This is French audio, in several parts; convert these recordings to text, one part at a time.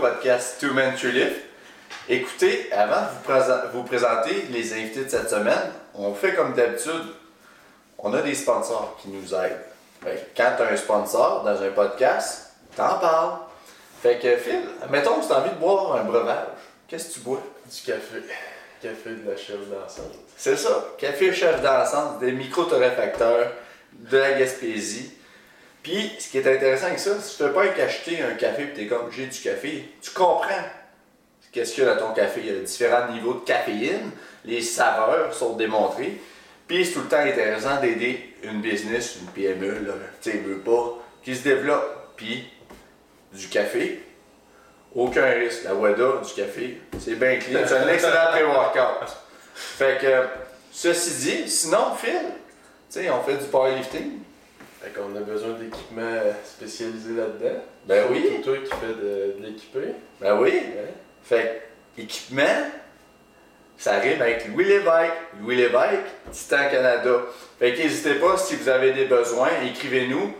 podcast Two Men Two Lift. Écoutez, avant de vous, présenter les invités de cette semaine, on fait comme d'habitude, on a des sponsors qui nous aident. quand tu as un sponsor dans un podcast, t'en parles. Fait que Phil, mettons que tu as envie de boire un breuvage. Qu'est-ce que tu bois? Du café. Café de la chef dansante. C'est ça. Café chef dansante, des micro-torréfacteurs de la Gaspésie. Puis, ce qui est intéressant avec ça, si tu ne pas acheter un café et tu es comme j'ai du café, tu comprends qu'est-ce qu'il y a dans ton café. Il y a différents niveaux de caféine, les saveurs sont démontrées. Puis, c'est tout le temps intéressant d'aider une business, une PME, là, tu veut pas, qui se développe. Puis, du café, aucun risque. La WADA, du café, c'est bien clean. C'est un excellent pré-workout. Fait que, ceci dit, sinon, Phil, tu sais, on fait du powerlifting. Fait qu'on a besoin d'équipements spécialisés là-dedans. Ben oui. C'est toi qui fais de, l'équiper. Ben oui. Fait équipement, ça arrive avec Louis Lévesque. Louis Lévesque, Titan Canada. Fait qu'hésitez pas si vous avez des besoins, écrivez-nous.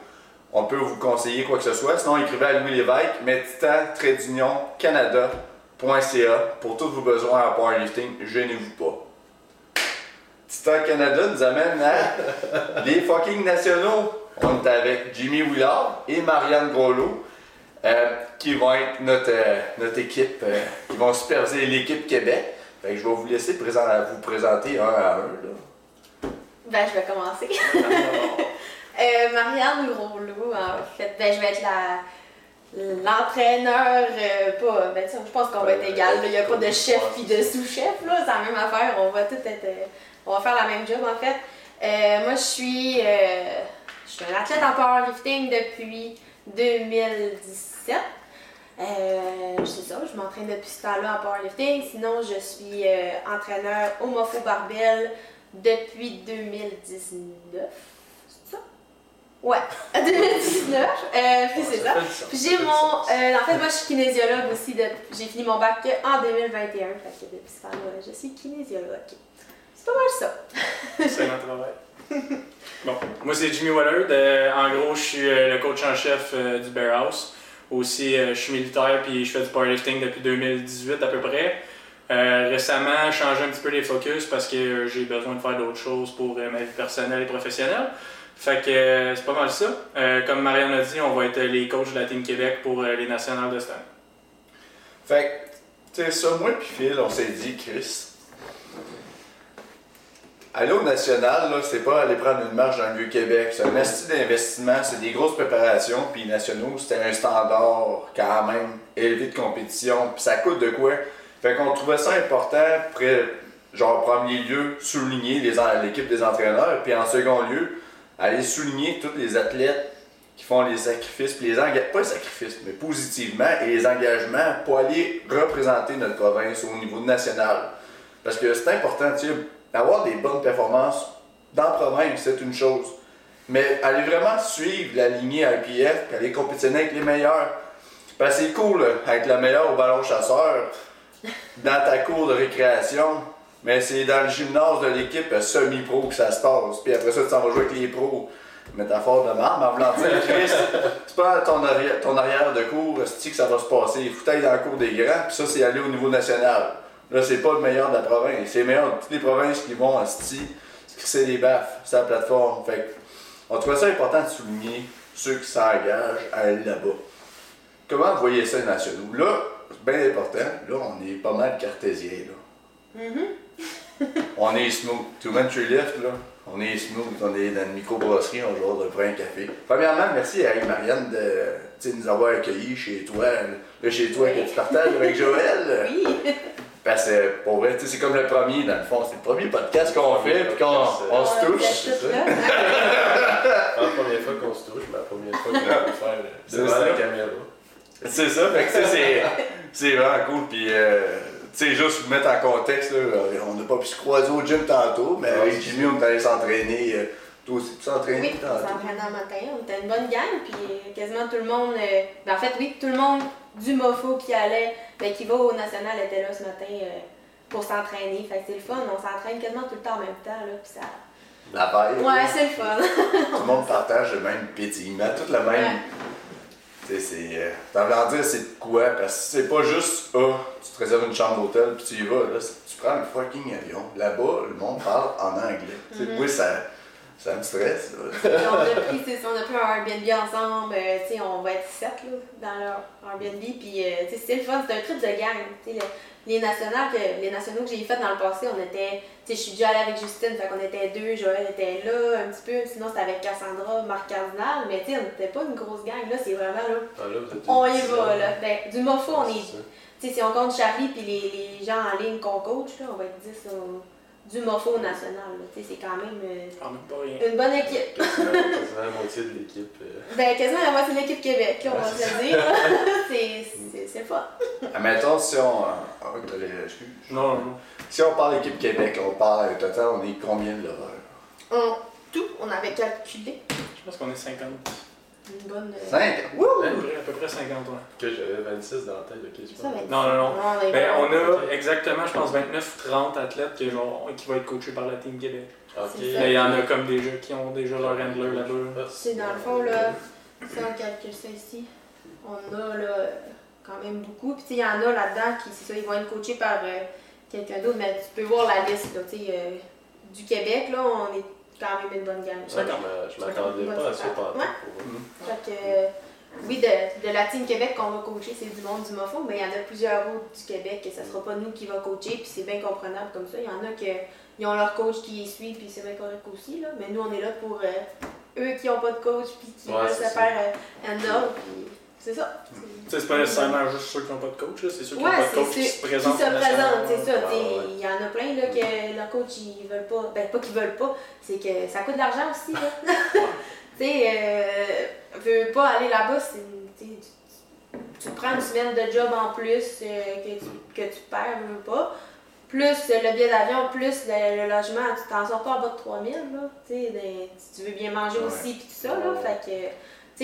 On peut vous conseiller quoi que ce soit. Sinon, écrivez à Louis Lévesque, mais titan canada.ca pour tous vos besoins en powerlifting. Gênez-vous pas. Titan Canada nous amène à les fucking nationaux. On est avec Jimmy Willard et Marianne Groslo, euh, qui vont être notre, euh, notre équipe, euh, qui vont superviser l'équipe Québec. Fait je vais vous laisser vous présenter un à un. Là. Ben, je vais commencer. Marianne Groslo, en fait, ben, je vais être la l'entraîneur, pas, ben, je pense qu'on va être égal. Il n'y a pas de chef puis de sous-chef, c'est la même affaire. On va tout être, on va faire la même job en fait. moi, je suis je suis un athlète en powerlifting depuis 2017. Euh, c'est ça, je m'entraîne depuis ce temps-là en powerlifting. Sinon, je suis euh, entraîneur homophobe barbell depuis 2019. C'est ça? Ouais, 2019. Euh, puis c'est ça. Puis j'ai mon. Euh, en fait, moi, je suis kinésiologue aussi. J'ai fini mon bac en 2021. Fait que depuis ce temps-là, je suis kinésiologue. C'est pas mal ça. C'est mon travail. Bon, moi c'est Jimmy Wallard. Euh, en gros, je suis euh, le coach en chef euh, du Bear House. Aussi, je suis militaire puis je fais du powerlifting depuis 2018 à peu près. récemment, j'ai changé un petit peu les focus parce que j'ai besoin de faire d'autres choses pour ma vie personnelle et professionnelle. Fait que c'est pas mal ça. comme Marianne a dit, on va être les coachs de la Team Québec pour les nationales de cette. Fait que, tu sais, ça, moi puis Phil, on s'est dit, Chris, Aller au national, c'est pas aller prendre une marche dans le Vieux-Québec. C'est un astuce d'investissement, c'est des grosses préparations, puis nationaux, c'était un standard quand même élevé de compétition, puis ça coûte de quoi? Fait qu'on trouvait ça important, près, genre, premier lieu, souligner l'équipe des entraîneurs, puis en second lieu, aller souligner tous les athlètes qui font les sacrifices, puis les engagements, pas les sacrifices, mais positivement, et les engagements pour aller représenter notre province au niveau national. Parce que c'est important, tu sais, avoir des bonnes performances dans la province, c'est une chose. Mais aller vraiment suivre la lignée IPF, aller compétitionner avec les meilleurs. Que c'est cool être le meilleur au ballon chasseur dans ta cour de récréation, mais c'est dans le gymnase de l'équipe semi-pro que ça se passe. Puis après ça, tu s'en vas jouer avec les pros. Métaphore de marde, mais en voulant dire, Chris, c'est pas ton arrière, ton arrière de cours, c'est que ça va se passer? Il faut aller dans la cour des grands, puis ça, c'est aller au niveau national. Là, c'est pas le meilleur de la province. C'est le meilleur de toutes les provinces qui vont à Sti, c'est des baffes sur la plateforme. Fait on trouvait ça important de souligner ceux qui s'engagent à aller là-bas. Comment vous voyez ça les nationaux? Là, c'est bien important. Là, on est pas mal cartésien. Là. Mm-hmm. on est smooth. Tout le monde lift, là. On est smooth. On est dans une microbrasserie, on joue de un café. Premièrement, merci à Marianne de nous avoir accueillis chez toi. Là, chez toi que tu partages avec Joël. Oui. Parce que pour vrai, c'est comme le premier, dans le fond, c'est le premier podcast qu'on fait, puis qu'on on se touche. C'est ça. la première fois qu'on se touche, mais la première fois qu'on peut faire devant la caméra. C'est ça, fait que c'est vraiment cool, puis euh, tu sais, juste vous mettre en contexte, là, on n'a pas pu se croiser au gym tantôt, mais avec Jimmy, on est allé s'entraîner. Euh, toi aussi, tu s'entraînes Oui, on s'entraînait le matin, on était une bonne gang, puis quasiment tout le monde, euh, ben, en fait, oui, tout le monde du MOFO qui allait, ben, qui va au national était là ce matin euh, pour s'entraîner. Fait que c'est le fun, on s'entraîne quasiment tout le temps en même temps. Là, puis ça... La veille. Ouais, c'est le fun. tout le monde partage le même pétillement, tout le même. Tu sais, c'est. Euh, T'en veux dire, c'est de quoi? Parce que c'est pas juste, ah, tu te réserves une chambre d'hôtel puis tu y vas. Là, tu prends le fucking avion. Là-bas, le monde parle en anglais. Tu sais, Mhm. moi, ça, ça me stresse. là. On a pris, on a pris un Airbnb ensemble, euh, tu sais, on va être sept là, dans leur Airbnb, puis euh, tu sais, c'est le fun, c'est un trip de gang, tu sais, le- les nationaux que les nationaux que j'ai fait dans le passé, on était, tu sais, je suis déjà allée avec Justine, fait qu'on était deux, Joël était là un petit peu, sinon c'était avec Cassandra, Marc Cardinal, mais tu sais, on n'était pas une grosse gang, là, c'est vraiment là, Ah, là, on y va là, ben, du mofo, on est, sais, si on compte Charlie puis les, les gens en ligne qu'on coach, là, on va être 10 au- du mofo national, là, tu sais, c'est quand même euh, pas rien. une bonne équipe. Quasiment, quasiment la moitié de l'équipe. euh, Ben, quasiment la moitié de l'équipe Québec, on va se le dire. c'est, fun. Admettons, si on. Ah, oui, t'as les- excuse. Non, non. Si on parle d'équipe Québec, on parle au total, on est combien de l'horreur? En tout, on avait calculé Je pense qu'on est 50. Une bonne. euh, 5? Wouh! À peu près, à peu près 50, ouais. Que j'avais 26 dans la tête, ok, je pense. Non, non, non. Ben, on a exactement, je pense, 29-30 athlètes qui, genre, qui vont être coachés par la Team Québec. Ok. Mais il y en a comme déjà qui ont déjà leur handler là-bas. Ah, C'est dans le fond, là, si on calcule ça ici, on a là, euh, quand même beaucoup. Puis, tu sais, il y en a là-dedans qui, c'est ça, ils vont être coachés par euh, quelqu'un d'autre, mais tu peux voir la liste, là, tu sais, euh, du Québec, là, on est quand même une bonne gang. Ça, je m'a- je m'attendais pas à ça Ouais. Fait que, euh, oui, de, de la Team Québec qu'on va coacher, c'est du monde du mofo, mais il y en a plusieurs autres du Québec que ça sera pas nous qui va coacher, puis c'est bien comprenable comme ça. Il y en a qui ils ont leur coach qui les suit, puis c'est bien correct aussi, là. Mais nous, on est là pour euh, eux qui n'ont pas de coach, puis qui Ouais, veulent se ça. faire euh, un ordre, puis c'est ça. C'est pas nécessairement juste ceux qui n'ont pas de coach, là, c'est ceux qui n'ont Ouais, pas de coach qui se qui présentent. se présentent, c'est ça. Il y en a plein là, que leur coach, ils veulent pas. Ben, pas qu'ils veulent pas, c'est que ça coûte de l'argent aussi. Là. tu sais, euh, veux pas aller là-bas, c'est. Tu, prends une semaine de job en plus euh, que, tu, que tu perds, veux pas. Plus le billet d'avion, plus le, le logement, tu t'en sors pas en bas de 3000, là. Tu sais, tu veux bien manger Ouais. aussi, puis tout ça, là. Fait que,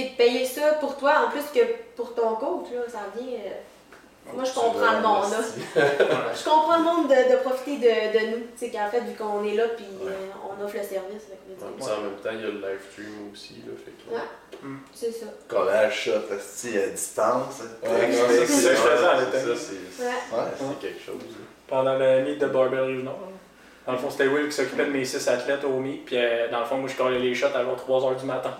sais, payer ça pour toi, en plus que pour ton coach, là, ça vient. euh, moi, je comprends le monde, là. Je comprends le monde de, de profiter de, de nous. Tu sais, qu'en fait, vu qu'on est là, puis Ouais. euh, on offre le service. fait que, Ouais, en même temps, il y a le live stream aussi. Là, fait que... Ouais. C'est ça. Qu'on a un shot à distance. Ouais, non, c'est ça, c'est ça que je faisais en c'est c'est quelque chose. là. Pendant le meet de Barbell Rive-Nord. Dans le fond, c'était Will qui s'occupait de mes 6 athlètes au meet, puis euh, dans le fond, moi, je collais les shots à genre 3h du matin.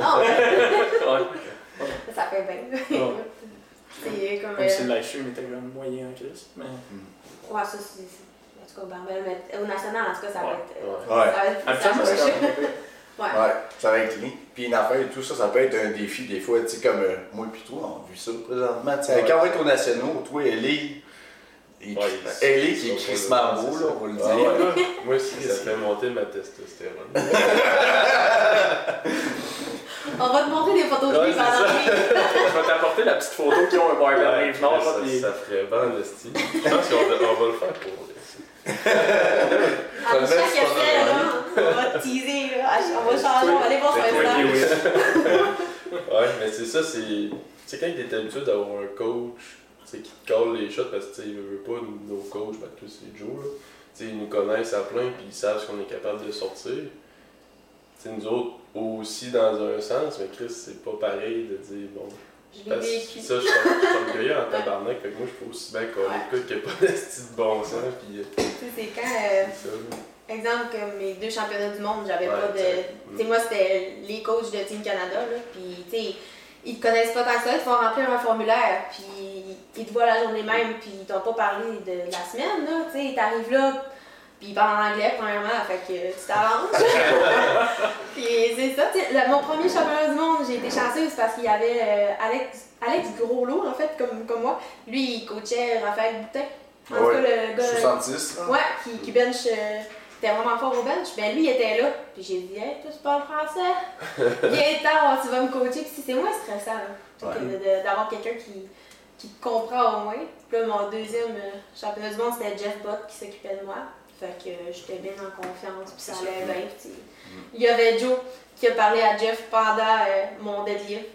Ah, ouais. Ouais. ça fait bien. Ouais. C'est comme. Même si euh, le live stream était moyen en crise. Mais... Ouais, ça, c'est. En tout cas, Barbel, mais au national, en tout cas, ça va Ouais. être. euh, Ouais. Ouais. Ça va être. Ouais. Ouais, ça va être clean. Puis une affaire et tout ça, ça peut être un défi des fois, tu sais, comme euh, moi et toi, on a vu ça présentement. Ouais. Quand on va être aux nationaux, toi, Ellie, Ouais, ils- Ellie qui est crissement beau, là, on va le Ah dire. ouais. Moi aussi, ça fait monter ma testostérone. On va te montrer des photos de lui pendant Je vais t'apporter la petite photo qui ont un Barbell Ouais, Rive-Nord. là, ça, puis- ça ferait vendre le style. Je pense qu'on va, on va le faire pour vrai. À chaque on va te teaser, là. On va changer, on va aller voir sur Instagram. Ouais, mais c'est ça, c'est. Tu sais, quand t'es habitué d'avoir un coach qui te colle les shots parce que tu veut pas, nos coachs, ben, tous c'est Joe, là. Ils nous connaissent à plein puis ils savent ce qu'on est capable de sortir. Tu sais, nous autres aussi dans un sens, mais Chris, c'est pas pareil de dire, bon. Parce que ça, je suis orgueilleux en tabarnak, fait que moi, je peux aussi bien qu'on Ouais. écoute qu'il n'y a pas de style de bon sens, puis euh, Tu sais, c'est quand. euh, ça. Exemple, comme mes deux championnats du monde, j'avais Ouais, pas de. Tu sais, moi, c'était les coachs de Team Canada, là. Puis, tu sais, ils te connaissent pas tant que ça, ils te font remplir un formulaire, puis ils te voient la journée même, puis ils t'ont pas parlé de la semaine, là. Tu sais, t'arrives là, puis ils parlent en anglais, premièrement, fait que tu t'avances. puis c'est ça, tu sais, le- mon premier championnat du monde, j'ai été chanceuse parce qu'il y avait euh, Alex, Alex Groslot, en fait, comme, comme moi. Lui, il coachait Raphaël Boutin. En tout Ouais. cas, le gars. 66, là. Ouais, qui, qui bench. euh, T'es vraiment fort au bench. Ben lui, il était là. Puis j'ai dit, hey, toi, tu parles français? Viens-t'en, tu vas me coacher. Puis c'est moins stressant, là, Ouais. d'avoir quelqu'un qui, qui comprend au moins. Puis là, mon deuxième euh, championnat du monde, c'était Jeff Bott qui s'occupait de moi. Fait que euh, j'étais bien en confiance. Puis ça allait bien. puis Il y avait Joe qui a parlé à Jeff pendant euh, mon deadlift.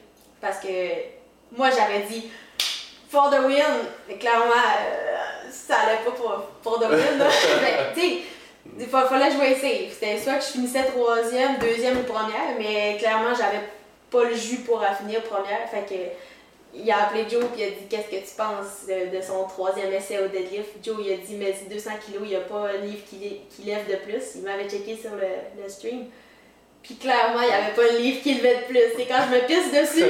Parce que moi, j'avais dit for the win. Mais clairement, euh, ça allait pas pour, pour the win. là. Mais, tu sais, il fa- fallait jouer safe. C'était soit que je finissais troisième, deuxième ou première, mais clairement, j'avais pas le jus pour finir première. Fait que il a appelé Joe puis il a dit qu'est-ce que tu penses de, son troisième essai au deadlift? Joe il a dit mais dit 200 kilos, il n'y a pas un livre qui, qui lève de plus. Il m'avait checké sur le, le stream. Puis clairement, il n'y avait pas un livre qui levait de plus. C'est quand je me pisse dessus,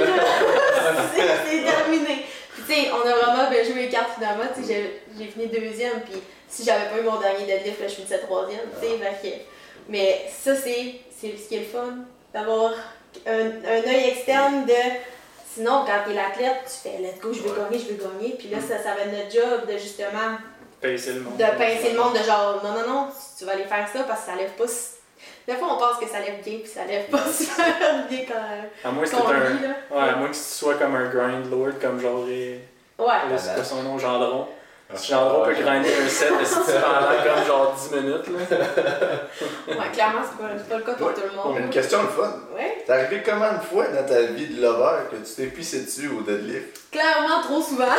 c'est terminé. Puis tu sais, on a vraiment bien joué les cartes finalement. Tu sais, j'ai- fini deuxième. Puis si j'avais pas eu mon dernier deadlift, là, je finissais troisième. Tu sais, Mais ça, c'est c'est ce qui est le fun. D'avoir un, un œil externe de. Sinon, quand t'es l'athlète, tu fais let's go, je veux gagner, je veux gagner. Puis là, ça, ça va être notre job de justement Pincer le monde. de pincer le monde de genre non non non tu vas aller faire ça parce que ça lève pas si- des fois on pense que ça lève bien puis ça lève pas super bien quand À moins que un. là Ouais, à moins que tu sois comme un grind lord, comme genre. ouais C'est quoi son nom, Gendron. Si Gendron peut grinder un set de si pendant comme genre 10 minutes, là. ouais clairement c'est pas, c'est pas le cas pour tout le monde. Une question de fun. ouais. T'es arrivé combien de fois dans ta vie de lover que tu t'es pissé dessus au deadlift? clairement trop souvent.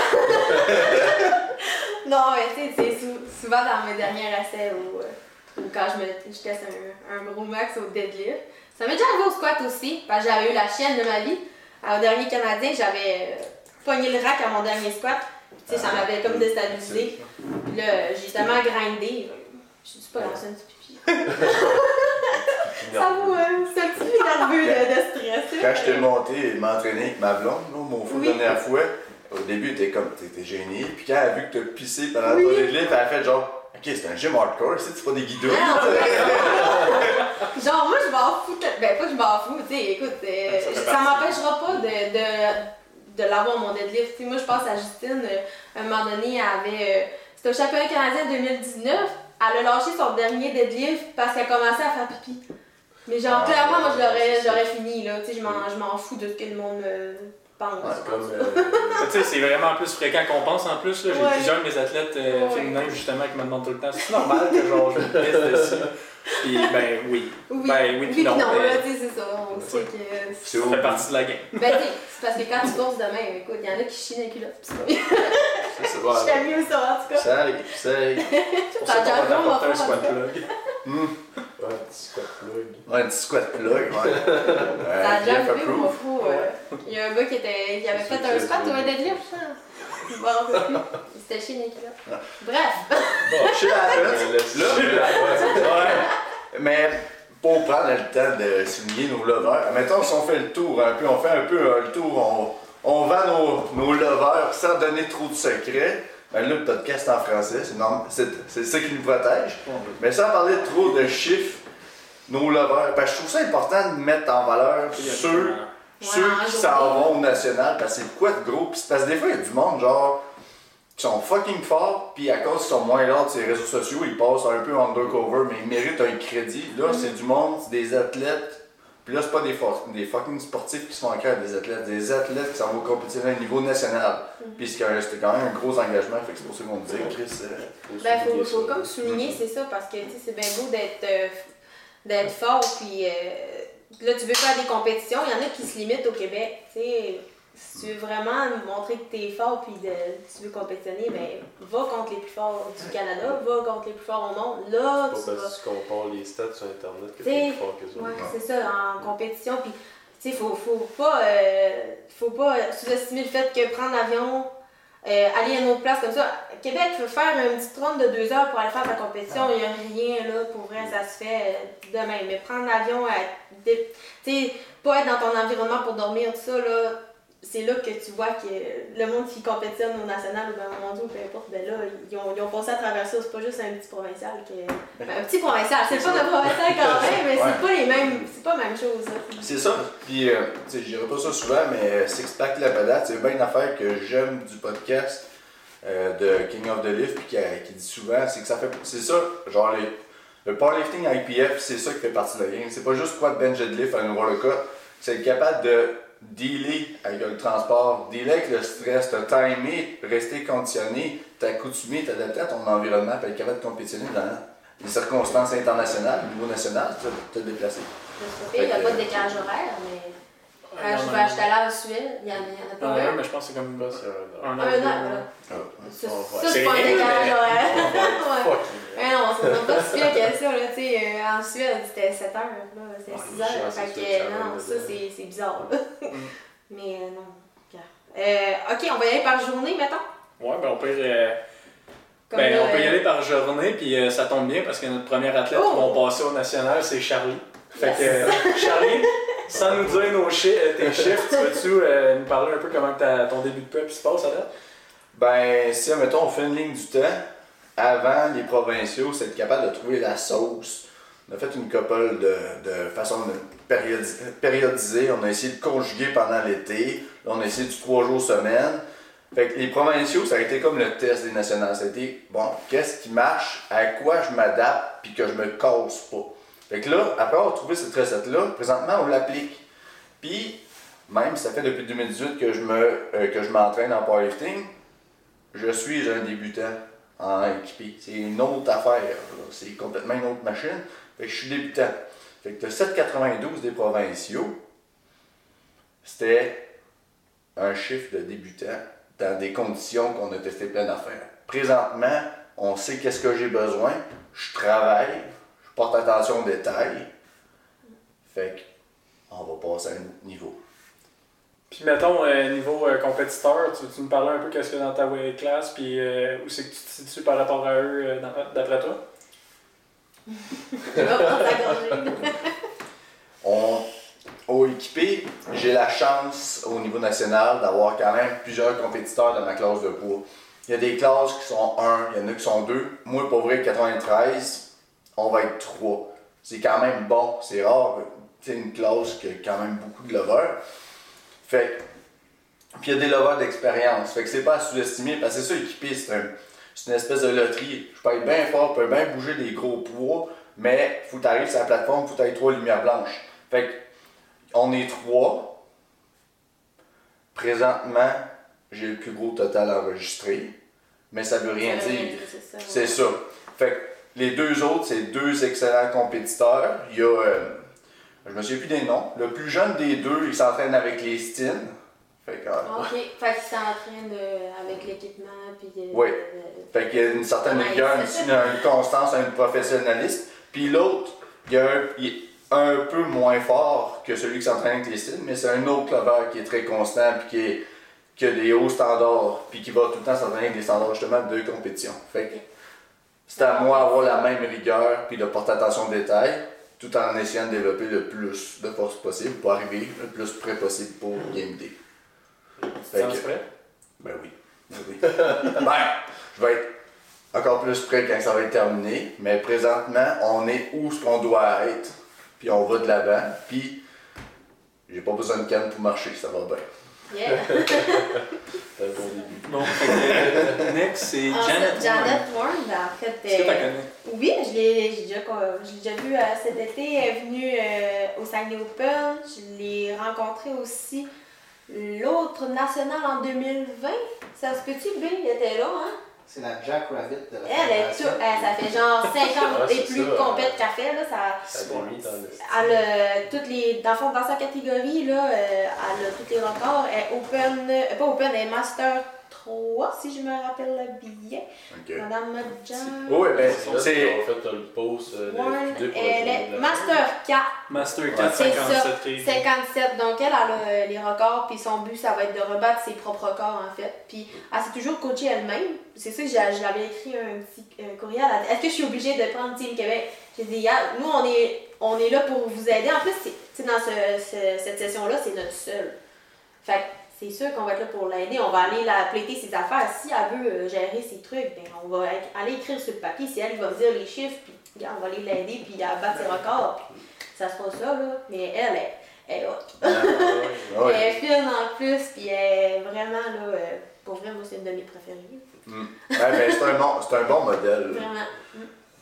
Non mais tu sais c'est sou- souvent dans mes derniers essais ou ou quand je me je teste un, un gros max au deadlift. Ça m'est déjà arrivé au squat aussi parce que j'avais eu la chienne de ma vie. Au dernier canadien j'avais euh, pogné le rack à mon dernier squat sais ça m'avait comme déstabilisé Puis là, j'ai tellement grindé. Je dis pas lancer un petit pipi. Ça vaut, c'est un petit peu nerveux de, de stress. Quand j'étais monté et m'entraîner avec ma blonde, là, mon fou la dernière fois, au début, t'es comme, t'étais gêné. Puis quand elle a vu que t'as pissé pendant ton deadlift, elle a fait genre, ok, c'est un gym hardcore, c'est pas des guidots? Ah. Genre, moi, je m'en fous. Ben, pas que je m'en fous, tu sais, écoute, euh, Ça m'empêchera pas de, de, l'avoir mon deadlift. Tu sais, moi, je pense à Justine, euh, à un moment donné, elle avait. euh, C'était au championnat canadien 2019. Elle a lâché son dernier deadlift parce qu'elle commençait à faire pipi. Mais genre, Ah, clairement, moi, je l'aurais, fini, là. Tu sais, je m'en, fous de ce que le monde euh, pense. Ouais, euh, Tu sais, c'est vraiment plus fréquent qu'on pense en plus. J'ai Ouais. plusieurs de mes athlètes euh, Ouais. féminins justement qui me demandent tout le temps c'est normal que genre je me pisse dessus? Puis ben oui. Oui, Ben oui, puis non, mais- là, tu sais, c'est ça. On sait que. C'est Ça fait partie de la game. Ben, parce que quand tu courses demain, écoute, il y en a qui chient dans les culottes. pis c'est pas bien. c'est ça, Je ça, en tout cas. Ça arrive, ça arrive. C'est pour Ça qu'on va un squat plug. Hum. Ouais, un petit squat plug. Ouais, un petit squat plug, ouais. Ça a déjà arrivé, mon fou. euh, Il y a un gars qui, était, qui avait C'est fait un squat ça. deadlift, ça. Je rappelle plus. Il s'était chié dans les culottes. Bref. Bon, Euh, laisse- là, Ouais. Mais pour prendre le temps de souligner nos lovers, mettons si on fait le tour un peu, on fait un peu euh, le tour, on, on vend nos, nos lovers sans donner trop de secrets. Ben là, le podcast en français, c'est normal, c'est c'est ça qui nous protège. Mais sans parler trop de chiffres, nos lovers, ben, je trouve ça important de mettre en valeur ceux, ceux qui s'en vont au national, parce que c'est quoi de gros, parce que des fois il y a du monde genre qui sont fucking forts, puis à cause qu'ils sont moins là de ces réseaux sociaux, ils passent un peu undercover, mais ils méritent un crédit. Là, Mhm. c'est du monde, c'est des athlètes. Puis là, c'est pas des, fucking sportifs qui se font cœur des athlètes, des athlètes qui s'en vont compétir à un niveau national. Puis c'est quand même- c'était quand même un gros engagement, fait que c'est pour ça qu'on dit, Chris. euh, Ben, faut, souligner faut comme souligner, c'est ça, parce que tu sais, c'est bien beau d'être euh, fort, puis euh, là, tu veux faire des compétitions, il y en a qui se limitent au Québec, tu sais. Si tu veux vraiment montrer que t'es fort, puis de, tu veux compétitionner, ben, va contre les plus forts du Canada, va contre les plus forts au monde. Là, tu pas vas. parce que tu compares les stats sur internet que t'es plus fort que. Ouais, c'est ça, en compétition. Puis, tu sais, faut, faut pas, euh, faut pas sous-estimer le fait que prendre l'avion, euh, aller à une autre place comme ça. Québec, faut faire une petite ronde de deux heures pour aller faire ta compétition. Il n'y a rien là, pour vrai, ça se fait euh, demain. Mais prendre l'avion, tu sais, pas être dans ton environnement pour dormir, tout ça, là. C'est là que tu vois que le monde qui compétitionne au national ou dans le mondial, peu importe, ben là, ils ont, ils ont passé à travers ça. C'est pas juste un petit provincial. Que... ben, un petit provincial, c'est pas de provincial quand même, mais Ouais. c'est pas les mêmes. C'est pas la même chose. ça. C'est ça. Puis, euh, tu sais, je dirais pas ça souvent, mais euh, Six Pack La Badate, c'est bien une affaire que j'aime du podcast euh, de King of the Lift, puis qui, qui dit souvent, c'est que ça fait. C'est ça, genre, les, le powerlifting IPF, c'est ça qui fait partie de la game. C'est pas juste quoi de bench et de lift à nouveau le cas, c'est être capable de dealer avec le transport, dealer avec le stress, te timer, rester conditionné, t'accoutumer, t'adapter à ton environnement, puis être capable de compétitionner dans les circonstances internationales, au niveau national, te, te déplacer. Il n'y a pas de décalage horaire, mais quand y je vais acheter là en Suède, il y en a, il y en a Il y pas en a un, un. mais je pense que c'est comme c'est un an. voilà. Ah, Ça, c'est pas un décalage horaire. Mais non, c'est pas si pire que ça, là, tu sais, euh, en Suède, c'était 7 heures, là, c'était Ah, 6 chiant, heures, c'est fait que, non, ça, c'est c'est bizarre, là. Mm. Mais euh, non. Euh, ok, on va y aller par journée, mettons. Ouais, ben on peut, euh, ben, on peut y euh, aller par journée, puis euh, ça tombe bien parce que notre premier athlète Oh! qui va passer au national, c'est Charlie. Fait Yes. que, euh, Charlie, sans nous dire nos chi- euh, tes chiffres, tu veux-tu euh, nous parler un peu comment ton début de prep se passe à date? Ben, si, mettons, on fait une ligne du temps, avant les provinciaux, c'est être capable de trouver la sauce. On a fait une couple de, de façon de périodi- périodiser. On a essayé de conjuguer pendant l'été. Là, on a essayé du 3 jours semaine. Fait que les provinciaux, ça a été comme le test des nationales. Été, bon, qu'est-ce qui marche, à quoi je m'adapte, puis que je me casse pas. Fait que là, après avoir trouvé cette recette-là, présentement, on l'applique. Puis, même ça fait depuis 2018 que je me euh, que je m'entraîne en powerlifting, je suis un débutant en équipé. C'est une autre affaire. C'est complètement une autre machine. Fait que je suis débutant. Fait que le 792 des provinciaux, c'était un chiffre de débutant dans des conditions qu'on a testé plein d'affaires. Présentement, on sait qu'est-ce que j'ai besoin. Je travaille, porte attention aux détails. Fait que on va passer à un autre niveau. Puis mettons, euh, niveau euh, compétiteur, tu veux-tu nous parler un peu qu'est-ce qu'il y a dans ta weight class, puis euh, où c'est que tu te situes par rapport à eux, euh, d'après toi? On, au équipé, j'ai la chance au niveau national d'avoir quand même plusieurs compétiteurs dans ma classe de poids. Il y a des classes qui sont 1, il y en a qui sont 2. Moi, pour vrai, 93, on va être 3. C'est quand même bon, c'est rare. C'est une classe qui a quand même beaucoup de lovers. Fait puis il y a des lovers d'expérience. Fait que c'est pas à sous-estimer parce que c'est ça, équipé, c'est un- c'est une espèce de loterie. Je peux être bien fort, je peux bien bouger des gros poids, mais faut que sur la plateforme, faut que tu aies trois lumières blanches. Fait que, on est trois. Présentement, j'ai le plus gros total enregistré, mais ça veut rien dire. c'est ça. Fait que les deux autres, c'est deux excellents compétiteurs. Il y a, euh, je me souviens plus des noms. Le plus jeune des deux, il s'entraîne avec les Stins. Fait que, euh, Ok, fait qu'il s'entraîne euh, avec l'équipement, puis. euh, Oui. Fait qu'il y a une certaine rigueur, c'est une, une constance, un professionnalisme. Puis l'autre, il, y a un, il est un peu moins fort que celui qui s'entraîne avec les styles, mais c'est un autre clover qui est très constant, puis qui, est, qui a des hauts standards, puis qui va tout le temps s'entraîner avec des standards justement de compétition. Fait que c'est à moi d'avoir la même rigueur, puis de porter attention aux détails, tout en essayant de développer le plus de force possible pour arriver le plus près possible pour Game Day. Fait que- prêt? ben oui. Ben oui. ben, je vais être encore plus près quand ça va être terminé, mais présentement, on est où ce qu'on doit être, puis on va de l'avant, puis j'ai pas besoin de canne pour marcher, ça va bien. Yeah. C'est un bon début. Bon, fait euh, next, c'est Janet. Ah, Janet Warren, ben, en fait. Est-ce que tu euh, connais? Oui, je l'ai déjà, co- je l'ai déjà vue euh, cet été. Elle est venue euh, au Saguenay Open. Je l'ai rencontrée aussi l'autre national en 2020. Ça se peut-tu, Bill? Il était là, hein? C'est la Jack Rabbit de la Elle est tout. elle, ça fait genre 50 Ouais, et plus de compètes qu'elle fait, là. Ça, dans le elle a toutes les. Dans, fond, dans sa catégorie, là, euh, elle a tous les records. Elle est open. euh, pas open, elle est Master 3, si je me rappelle le billet. Ok. Madame Madjan. Oui, ben, C'est qu'on fait le post euh, le la Master 4. Master Ouais. 4, C'est 57 ça, kg. 57. Donc elle, elle a euh, les records, puis son but, ça va être de rebattre ses propres records, en fait. Puis elle s'est toujours coachée elle-même. C'est ça l'avais écrit un petit euh, courriel. Est-ce que je suis obligée de prendre Team Québec? J'ai dit, nous, on est, on est là pour vous aider. En plus, c'est- dans ce- ce- cette session-là, c'est notre seul. Fait que c'est sûr qu'on va être là pour l'aider. On va aller la plaiter ses affaires. Si elle veut euh, gérer ses trucs, ben, on va être- aller écrire sur le papier. Si elle, il va dire les chiffres, puis regarde, on va aller l'aider, puis elle battre ses records. Puis ça sera ça, là. Mais elle, elle, elle est hot. Ah ouais. Elle est fine en plus, puis elle est vraiment, là, euh, pour vrai, moi, c'est une de mes préférées. Mm. Ouais, ben, c'est un, bon, c'est un bon modèle. Vraiment.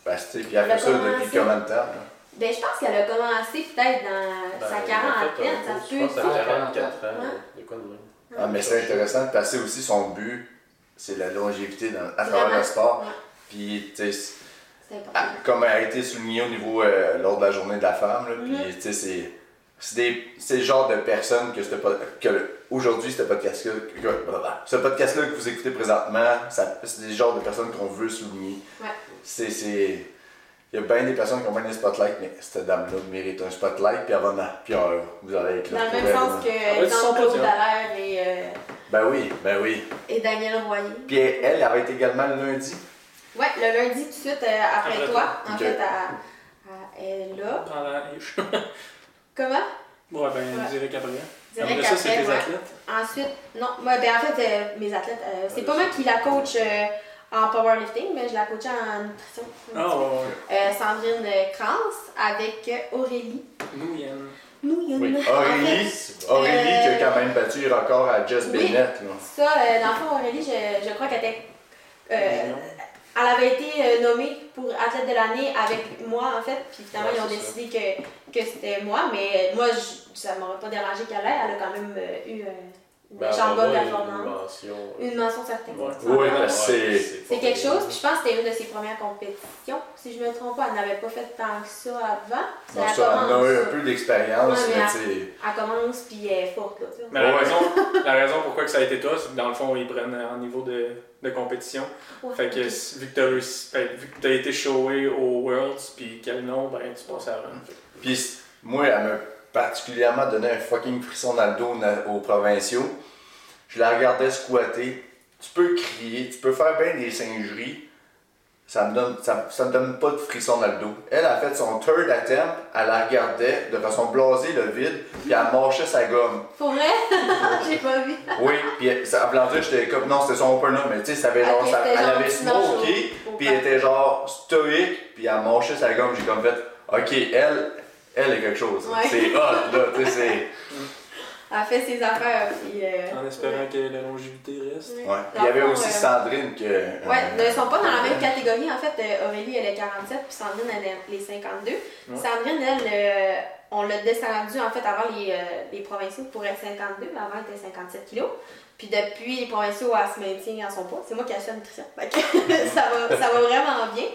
Parce que, sais, puis elle fait ça depuis combien de temps? là? Ben, je pense qu'elle a commencé peut-être dans Ben, sa quarantaine, ça se Je peut. pense à tu sais. 44 ans. De quoi de même? Ah, mais c'est intéressant de passer aussi son but, c'est la longévité dans, à travers le sport. Ouais. Puis, tu sais. Ah, comme a été souligné au niveau euh, lors de la journée de la femme, là, puis tu sais, c'est c'est le genre de personnes que, que le- aujourd'hui ce podcast-là ce podcast-là que vous écoutez présentement, c'est des genres de personnes qu'on veut souligner. Ouais. C'est- il y a bien des personnes qui ont bien des spotlights, mais cette dame-là mérite un spotlight, puis avant, puis euh, vous allez être là. Dans le même elle, sens que, Ah ouais, exemple, c'est son Claude podium. Dallaire et euh, Ben oui, ben oui. et Daniel Royer. Puis elle, elle avait été également le lundi. Ouais, le lundi tout de suite euh, après, Après toi. toi. En fait, à, à- elle est là. Pendant... Comment? ouais, ben, Ouais. direct après. Direct Après ça, c'est tes ouais. athlètes. Ensuite, non, moi, ben en fait, euh, mes athlètes, euh, c'est Ouais, pas moi qui la coach euh, en powerlifting, mais je la coach en nutrition. Ah, ouais, ouais. Euh, Sandrine Krantz avec euh, Aurélie Nous, Yann. Nouyen. Oui. En Aurélie, fait, Aurélie qui Euh, a quand même battu le record à oui. Bennett. Là. Ça, euh, dans le fond, Aurélie, je, je crois qu'elle était. euh, elle avait été euh, nommée pour athlète de l'année avec moi, en fait, puis finalement, Ouais, ils ont ça. décidé que, que c'était moi, mais moi, je, ça m'aurait pas dérangé qu'elle ait. Elle a quand même euh, eu euh, Ben, méchante bonne avoir une performance. mention. Une mention certaine. Ouais. Oui, ben, c'est- C'est quelque chose, puis je pense que c'était une de ses premières compétitions. Si je me trompe pas, elle n'avait pas fait tant que ça avant. Donc Elle ça, on a commence, eu un peu d'expérience, Ouais, mais mais elle- tu commence, puis elle est forte, là, tu. Mais la, Ouais. raison, la raison pourquoi que ça a été toi, c'est que dans le fond, ils prennent en niveau de, de compétition. Ouais. Fait que vu que ben, vu que t'as été showé aux Worlds, puis quel nom, ben tu passes à la run. Puis moi, elle m'a particulièrement donné un fucking frisson dans le dos aux provinciaux. Je la regardais squatter. Tu peux crier, tu peux faire bien des singeries. Ça me donne, ça, ça me donne pas de frisson dans le dos. Elle a fait son third attempt, elle la regardait de façon blasée le vide, puis elle marchait sa gomme. Pour vrai? J'ai pas vu. Oui, puis ça, voulant dire, j'étais comme, non, c'était son opener, mais tu sais, ça avait genre, Ok, ça- elle genre avait smoké, puis elle était genre stoïque, puis elle marchait sa gomme. J'ai comme fait, ok, elle, elle est quelque chose. Ouais. C'est hot, là, tu sais, c'est. Elle fait ses affaires, puis. euh, En espérant que la longévité reste. ouais. Ouais. Il y avait fond, aussi euh, Sandrine que. Ouais, mais ils sont pas dans la même catégorie. En fait, euh, Aurélie, elle est 47, puis Sandrine, elle est les 52. Sandrine, elle, euh, on l'a descendu en fait avant les, euh, les provinciaux pour être 52, mais avant, elle était 57 kilos. Puis depuis les provinciaux, elle se maintient à son poids. C'est moi qui achète la nutrition. Fait que ça, va, ça va vraiment bien.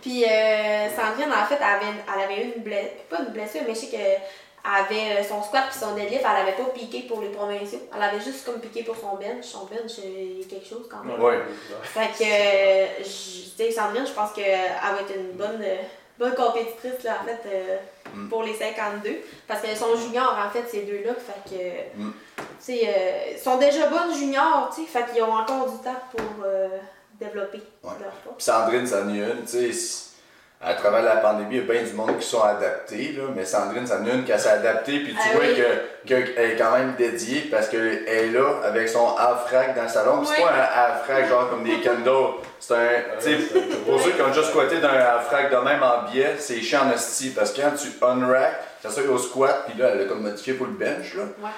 Puis euh, Sandrine, en fait, elle avait, elle avait eu une blessure, pas une blessure, mais je sais qu'elle avait euh, son squat puis son deadlift, elle avait pas piqué pour les provinciaux. Elle avait juste comme piqué pour son bench. Son bench, y a quelque chose quand même. Ouais. Fait que, euh, je- tu sais, Sandrine, je pense qu'elle va être une bonne, euh, bonne compétitrice, là, en fait, euh, Mm. pour les 52. Parce qu'elles sont juniors, en fait, ces deux-là. Fait que, Mm. Euh, ils sont déjà bonnes juniors, tu sais. Fait qu'ils ont encore du temps pour euh, développer Ouais. leur force. Puis Sandrine, ça en est une, tu sais. À travers la pandémie, il y a bien du monde qui sont adaptés, là, mais Sandrine, ça une qui s'est adaptée, puis tu Ah vois oui. que- que- qu'elle est quand même dédiée parce qu'elle est là avec son half-rack dans le salon. Puis C'est Ouais. pas un half-rack genre comme des kendo. C'est un. pour ceux qui ont déjà squatté dans un half-rack de même en biais, c'est chiant en esti parce que quand tu unrack, ça soit au squat, puis là, elle a comme modifié pour le bench, là. Ouais.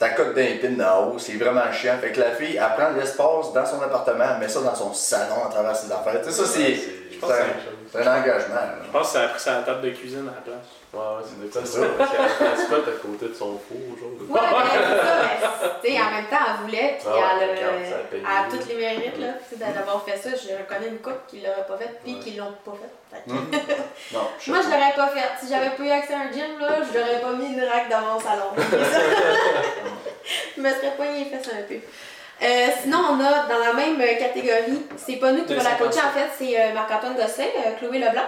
Ta coque d'un pin d'en haut, c'est vraiment chiant. Fait que la fille, elle prend l'espace dans son appartement, elle met ça dans son salon à travers ses affaires. Tu sais, ça, c'est. Je pense que c'est un- c'est un engagement. là. Je pense que ça a pris sa table de cuisine à la place. Ouais, ouais, c'est de quoi C'est ça. Parce qu'elle se spot à côté de son four, genre. Ouais, mais c'est ça, mais tu sais, en même temps, elle voulait, puis Ah ouais, elle, a- a elle a tous les mérites, là, tu sais, d'avoir fait ça. Je reconnais une couple qui l'auraient pas fait, puis Ouais. qui l'ont pas fait. Hum. Non, je Moi, je l'aurais pas fait. Si j'avais pas eu accès à un gym, là, je l'aurais pas mis une rack dans mon salon. je me serais pas les fesses un peu. Euh, sinon, on a dans la même euh, catégorie, c'est pas nous qui va la coacher en fait, c'est euh, Marc-Antoine Gosselin, euh, Chloé Leblanc.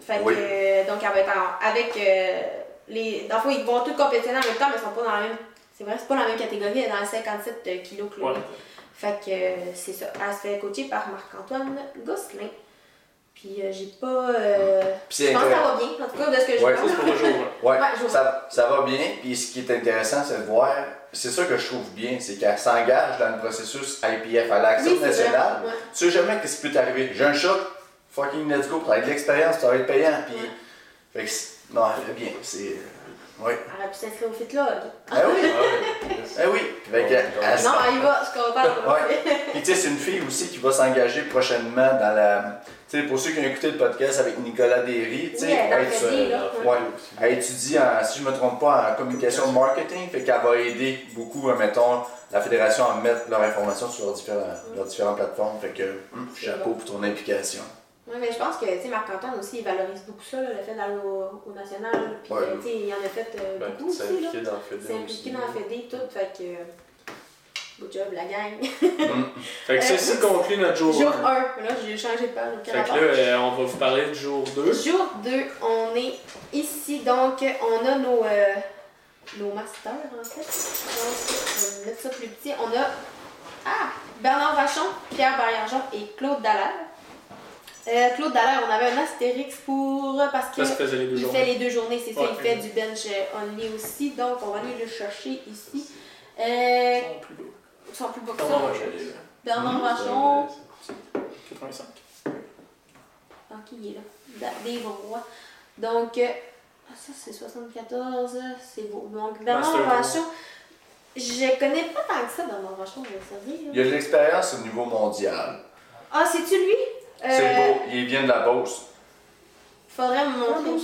Fait que, Oui. euh, donc, elle va être en- avec euh, les. Dans le fond, ils vont tous compétitionner en même temps, mais ils sont pas dans la même. C'est vrai, c'est pas la même catégorie, elle est dans les 57 kilos Chloé. Ouais. Fait que euh, c'est ça. Elle se fait coacher par Marc-Antoine Gosselin. Puis euh, j'ai pas. euh, Puis c'est je pense que ça va bien, en tout cas, de ce que je Ouais, vois. Hein. Ouais, ça, ça va bien. Puis ce qui est intéressant, c'est de voir. C'est ça que je trouve bien, c'est qu'elle s'engage dans le processus IPF à l'action Oui, nationale. ouais. Tu sais jamais qu'est-ce qui peut t'arriver. J'ai un choc, fucking let's go, t'as de l'expérience, ça va être payant. Puis. Ouais. Fait que. Non, elle fait bien. C'est. Oui. Elle aurait pu s'inscrire au FitLog. Eh oui, Ah eh oui. Fait que, elle- Non, elle y va, je comprends. Ouais. Puis tu sais, c'est une fille aussi qui va s'engager prochainement dans la. Tu sais, pour ceux qui ont écouté le podcast avec Nicolas Derry, tu sais, Oui, elle euh. Ouais. Étudie, en, si je me trompe pas, en communication marketing, fait qu'elle va aider beaucoup, euh, mettons, la fédération à mettre leurs informations sur leurs, différents, leurs différentes plateformes. Fait que, hum, chapeau bon. pour ton implication. Oui, mais je pense que tu sais, Marc-Antoine aussi, il valorise beaucoup ça, là, le fait d'aller au, au national. Puis Ouais. euh, tu sais, il en a fait euh, Ben, beaucoup c'est aussi. Là. impliqué dans le fait C'est impliqué dans fédé, tout. Fait que. euh, Good job, la gang. Fait que Euh, ceci conclut notre jour Jour 1. 1. Là, j'ai changé de page. Fait que là, euh, on va vous parler du jour 2. Jour 2, on est ici. Donc, on a nos, euh, nos masters, en fait. Donc, on va mettre ça plus petit. On a Ah! Bernard Vachon, Pierre Barrière-Jean et Claude Dallaire. Euh, Claude Dallaire, on avait un astérix pour. Parce que. Ça se faisait les deux il journées. fait les deux journées, c'est ça. Ouais, il fait du bench euh, only aussi. Donc, on va aller le chercher ici. Euh, Ils sont plus beaux. ils sont plus beaux que Bernard ça. Bernard Vachon. 85. Ok, il est là. Dave Roy. Donc, euh, ah, ça c'est 74, c'est beau. Donc, Bernard Vachon, je connais pas tant que ça, Bernard Vachon, je vais dire. Il y a de l'expérience au niveau mondial. Ah, c'est-tu lui? C'est Euh, beau, il vient de la Beauce. Faudrait me montrer une.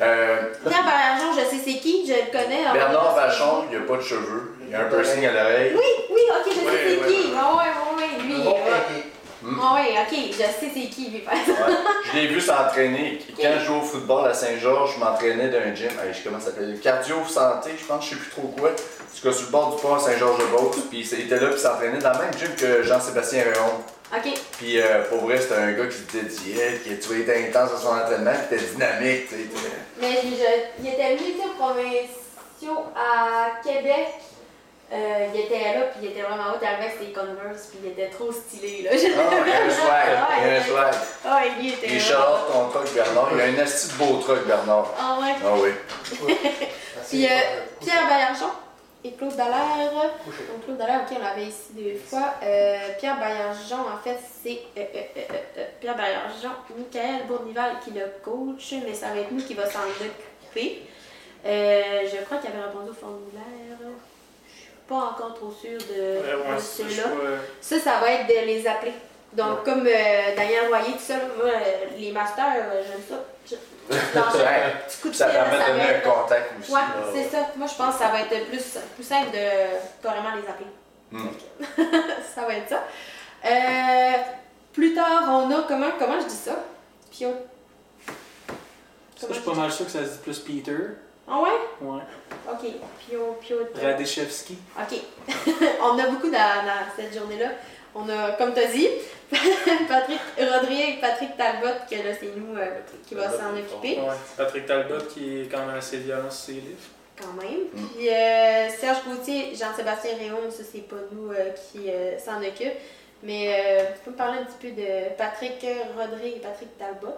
Euh, Pierre Barrière-Jean, je sais c'est qui, je le connais. Bernard Vachon, il a pas de cheveux. Il a un piercing à l'oreille. Oui, oui, ok, je sais c'est ouais, qui. Ah ouais, ouais, ouais, lui. Bon ouais. craqué. Ah ouais, ok, je sais c'est qui, lui, par exemple. Ouais. Je l'ai vu s'entraîner. Quand je jouais au football à Saint-Georges, je m'entraînais d'un gym. Hey, je- comment ça s'appelle? Cardio Santé, je pense, je sais plus trop quoi. En tout cas, sur le bord du pont à Saint-Georges-de-Beauce. Puis il était là, puis il s'entraînait dans le même gym que Jean-Sébastien Réon. Ok, Puis euh, pour vrai, c'était un gars qui se dédiait, qui tu vois, était intense dans son entraînement, puis était dynamique. tu sais, mais je- il était venu, tu provinciaux à Québec. Euh, il était là, puis il était vraiment haut avec ses Converse, puis il était trop stylé, là. Ah, il y a un swag, il a un swag. Ah, lui était Il charlotte ton truc, Bernard. Il a un asti de beau truc, Bernard. Ah ouais. Ah oui. Puis euh, Pierre Baillargeon et Claude Dallaire. Donc Claude Dallaire, ok, on l'avait ici deux fois. Euh, Pierre Baillargeon, en fait, c'est euh, euh, Pierre Baillargeon, Michael Bournival qui le coach, mais ça va être nous qui va s'en occuper. Je crois qu'il avait répondu au formulaire. Je suis pas encore trop sûre de, Ouais, ouais, ceux-là. ça. Ça, va être de les appeler. Donc, comme euh, Daniel Royer, tout ça, là, moi, euh, les masters, j'aime ça. Je- Lancer un petit coup de Ça permet de donner un contact aussi. Ouais, c'est ça. Moi, je pense que ça va être plus, plus simple de carrément les appeler. Hmm. ça va être ça. Euh, plus tard, on a comment, comment je dis ça? Pio? Ça, je suis pas mal sûr que ça se dit plus Peter. Ah ouais? Ouais. Ok. Pio, Pio. Radechevski. Ok. on a beaucoup dans, dans cette journée-là. On a, comme tu as dit, Patrick Rodrigue et Patrick Talbot, que là, c'est nous euh, qui va s'en occuper. Ouais. Patrick Talbot qui est quand même assez violent sur ses livres. quand même. Mm. Puis euh, Serge Gauthier, Jean-Sébastien Réaume, ça c'est pas nous euh, qui euh, s'en occupe. Mais euh, tu peux me parler un petit peu de Patrick Rodrigue et Patrick Talbot?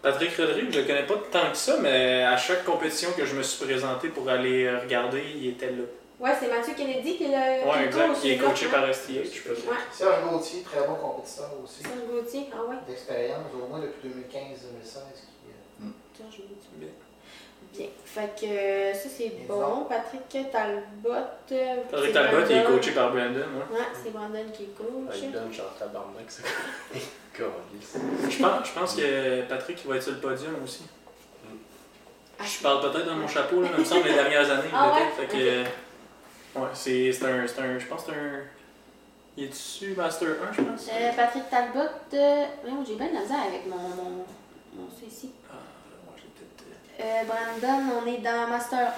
Patrick Rodrigue, je le connais pas tant que ça, mais à chaque compétition que je me suis présenté pour aller regarder, il était là. Ouais, c'est Mathieu Kennedy qui est le Ouais, qui exact. coach, Il est coaché hein? par STH, je peux dire. Ouais, Serge Gauthier, très bon compétiteur aussi. Serge Gauthier, ah ouais. D'expérience, au moins depuis 2015-2016. qui, euh, Serge Gauthier. Bien. Bien. Fait que ça c'est bon. Patrick Talbot. euh, Patrick Talbot, il est Brandon. coaché par Brandon. Ouais. Ouais, c'est Brandon qui est coach. Avec Ben, genre tabarnak, c'est Câlisse. Je pense, je pense que Patrick il va être sur le podium aussi. Ah, Je parle peut-être dans mon chapeau, là, il me semble, les dernières années. Ah peut-être. ouais? Fait que, ouais, c'est c'est un, c'est un. Je pense que c'est un. Il est dessus Master 1, je pense? Euh, Patrick Talbot. Euh... voyons, J'ai bien de la misère avec mon, mon, mon ici. Ah, ouais, je l'ai peut-être. Euh, Brandon, on est dans Master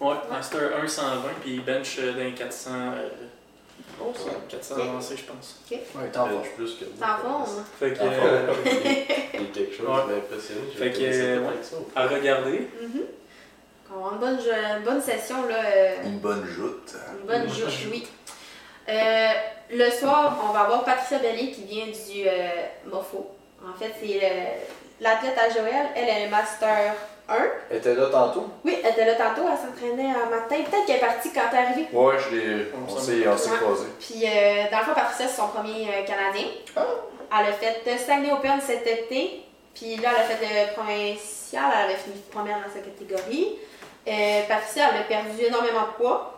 1. Ouais, Master 1 120, puis bench euh, dans les 400. euh, Oh, 400 Ok. avancés, je pense. Ouais, t'en vas. Plus que moi. T'en forme? Fait que. Euh, forme. Il y a quelque chose Ouais. qui m'a impressionné. J'ai Fait que, euh, ça. à regarder. Mhm. On va avoir une bonne, une bonne session, là. euh, Une bonne joute. Une bonne joute, oui. Euh, le soir, on va avoir Patricia Bellier qui vient du euh, Morpho. En fait, c'est l'athlète à Joël. Elle est Master 1. Elle était là tantôt? Oui, elle était là tantôt, elle s'entraînait un matin. Peut-être qu'elle est partie quand t'es arrivée. Ouais, je l'ai. On s'est on s'est Ouais. croisés. Puis, euh, dans le fond, Patricia, c'est son premier euh, Canadien. Elle a fait Stanley Open cet été. Puis là, elle a fait le provincial. Elle avait fini première dans sa catégorie. Euh, Patricia, elle a perdu énormément de poids.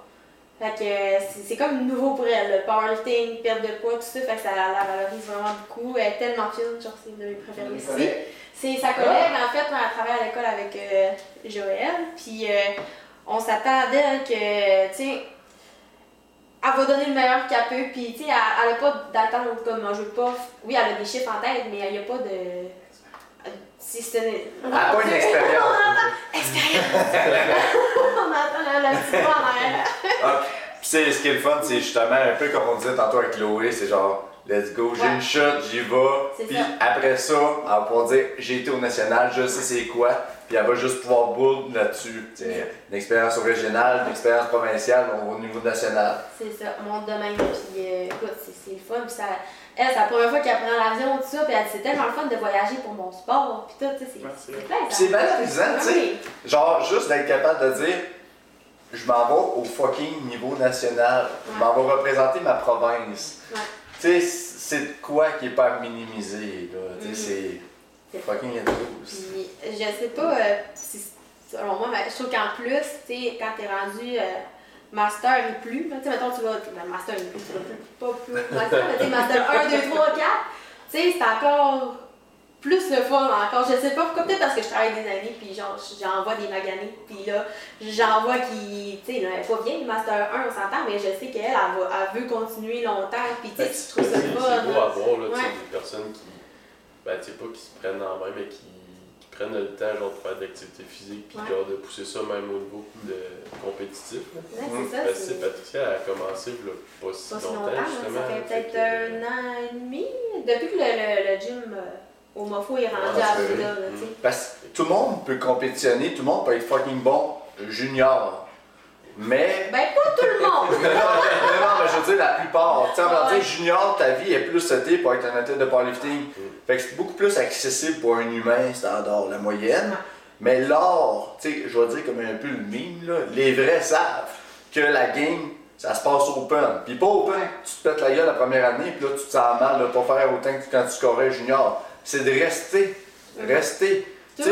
Fait que euh, c'est c'est comme nouveau pour elle. Le powerlifting, perte de poids, tout ça. Fait que ça la valorise vraiment beaucoup. Elle est tellement fine. Genre, c'est une de mes préférées ici. C'est sa collègue, en fait, elle travaille à l'école avec euh, Joël. Puis euh, on s'attend d'elle que, tu sais, elle va donner le meilleur qu'elle peut. Puis, tu sais, elle n'a pas d'attente comme je veux pas. Oui, elle a des chiffres en tête, mais il n'y a pas de. Si c'est une. Elle a pas une expérience. Expérience! on entend le, le petit doigt en arrière. Ah, Puis c'est ce qui est le fun, c'est justement un peu comme on disait tantôt avec Chloé, c'est genre let's go, j'ai Ouais. une shot, j'y vais. Puis ça. après ça, elle va pouvoir dire j'ai été au national, je sais c'est quoi. Puis elle va juste pouvoir build là-dessus. Une expérience au régional, une expérience provinciale au niveau national. C'est ça, mon domaine. Puis euh, écoute, c'est c'est le fun. Puis ça, elle, c'est la première fois qu'elle prend l'avion, tout ça. Puis elle dit c'est tellement le fun de voyager pour mon sport. Puis tout, tu sais, c'est Ouais, c'est valorisant, tu sais. Oui. Genre, juste d'être capable de dire, je m'en vais au fucking niveau national. Je m'en vais représenter ma province. Ouais. Tu sais, c'est de quoi qui est pas minimisé, là. Tu sais, Mhm. c'est fucking je sais pas euh, si, selon moi, mais je trouve qu'en plus, tu sais, quand t'es rendu euh, master et plus, tu sais, mettons, tu vas, ben, master et plus, tu vas plus, pas plus, master, mais tu master 1, 2, 3, 4, tu sais, c'est encore plus le fun encore. Je sais pas pourquoi, peut-être parce que je travaille des années, puis genre, j'envoie des maganés, puis là, j'en vois qui, tu sais, elle pas bien, le master 1, on s'entend, mais je sais qu'elle, elle, elle veut continuer longtemps, puis tu sais, tu trouves ça C'est beau fun. à voir, là, Ouais. des personnes qui, ben, tu sais, pas qui se prennent en main, mais qui prennent le temps, genre, de faire de l'activité physique, puis Ouais. genre, de pousser ça même au niveau de compétitif. Ouais, c'est ça, Parce que. Patricia a commencé, là, pas si Pas longtemps, longtemps, justement. ça fait peut-être que, un an et demi. Depuis que le, le, le gym euh, au Mofo est rendu à là, tu sais. Parce que tout le monde peut compétitionner, tout le monde peut être fucking bon junior. Mais. Ben, pas tout le monde! non, non, mais je veux dire la plupart. Tu sais, en Ouais. dire junior, ta vie est plus setée pour être un athlète de powerlifting. Fait que c'est beaucoup plus accessible pour un humain standard, la moyenne. Mais l'or, tu sais, je vais dire comme un peu le mime, là, les vrais savent que la game, ça se passe open. Puis pas open, tu te pètes la gueule la première année, puis là tu te sens mal de pas faire autant que quand tu scorais junior. C'est de rester. Rester. Tu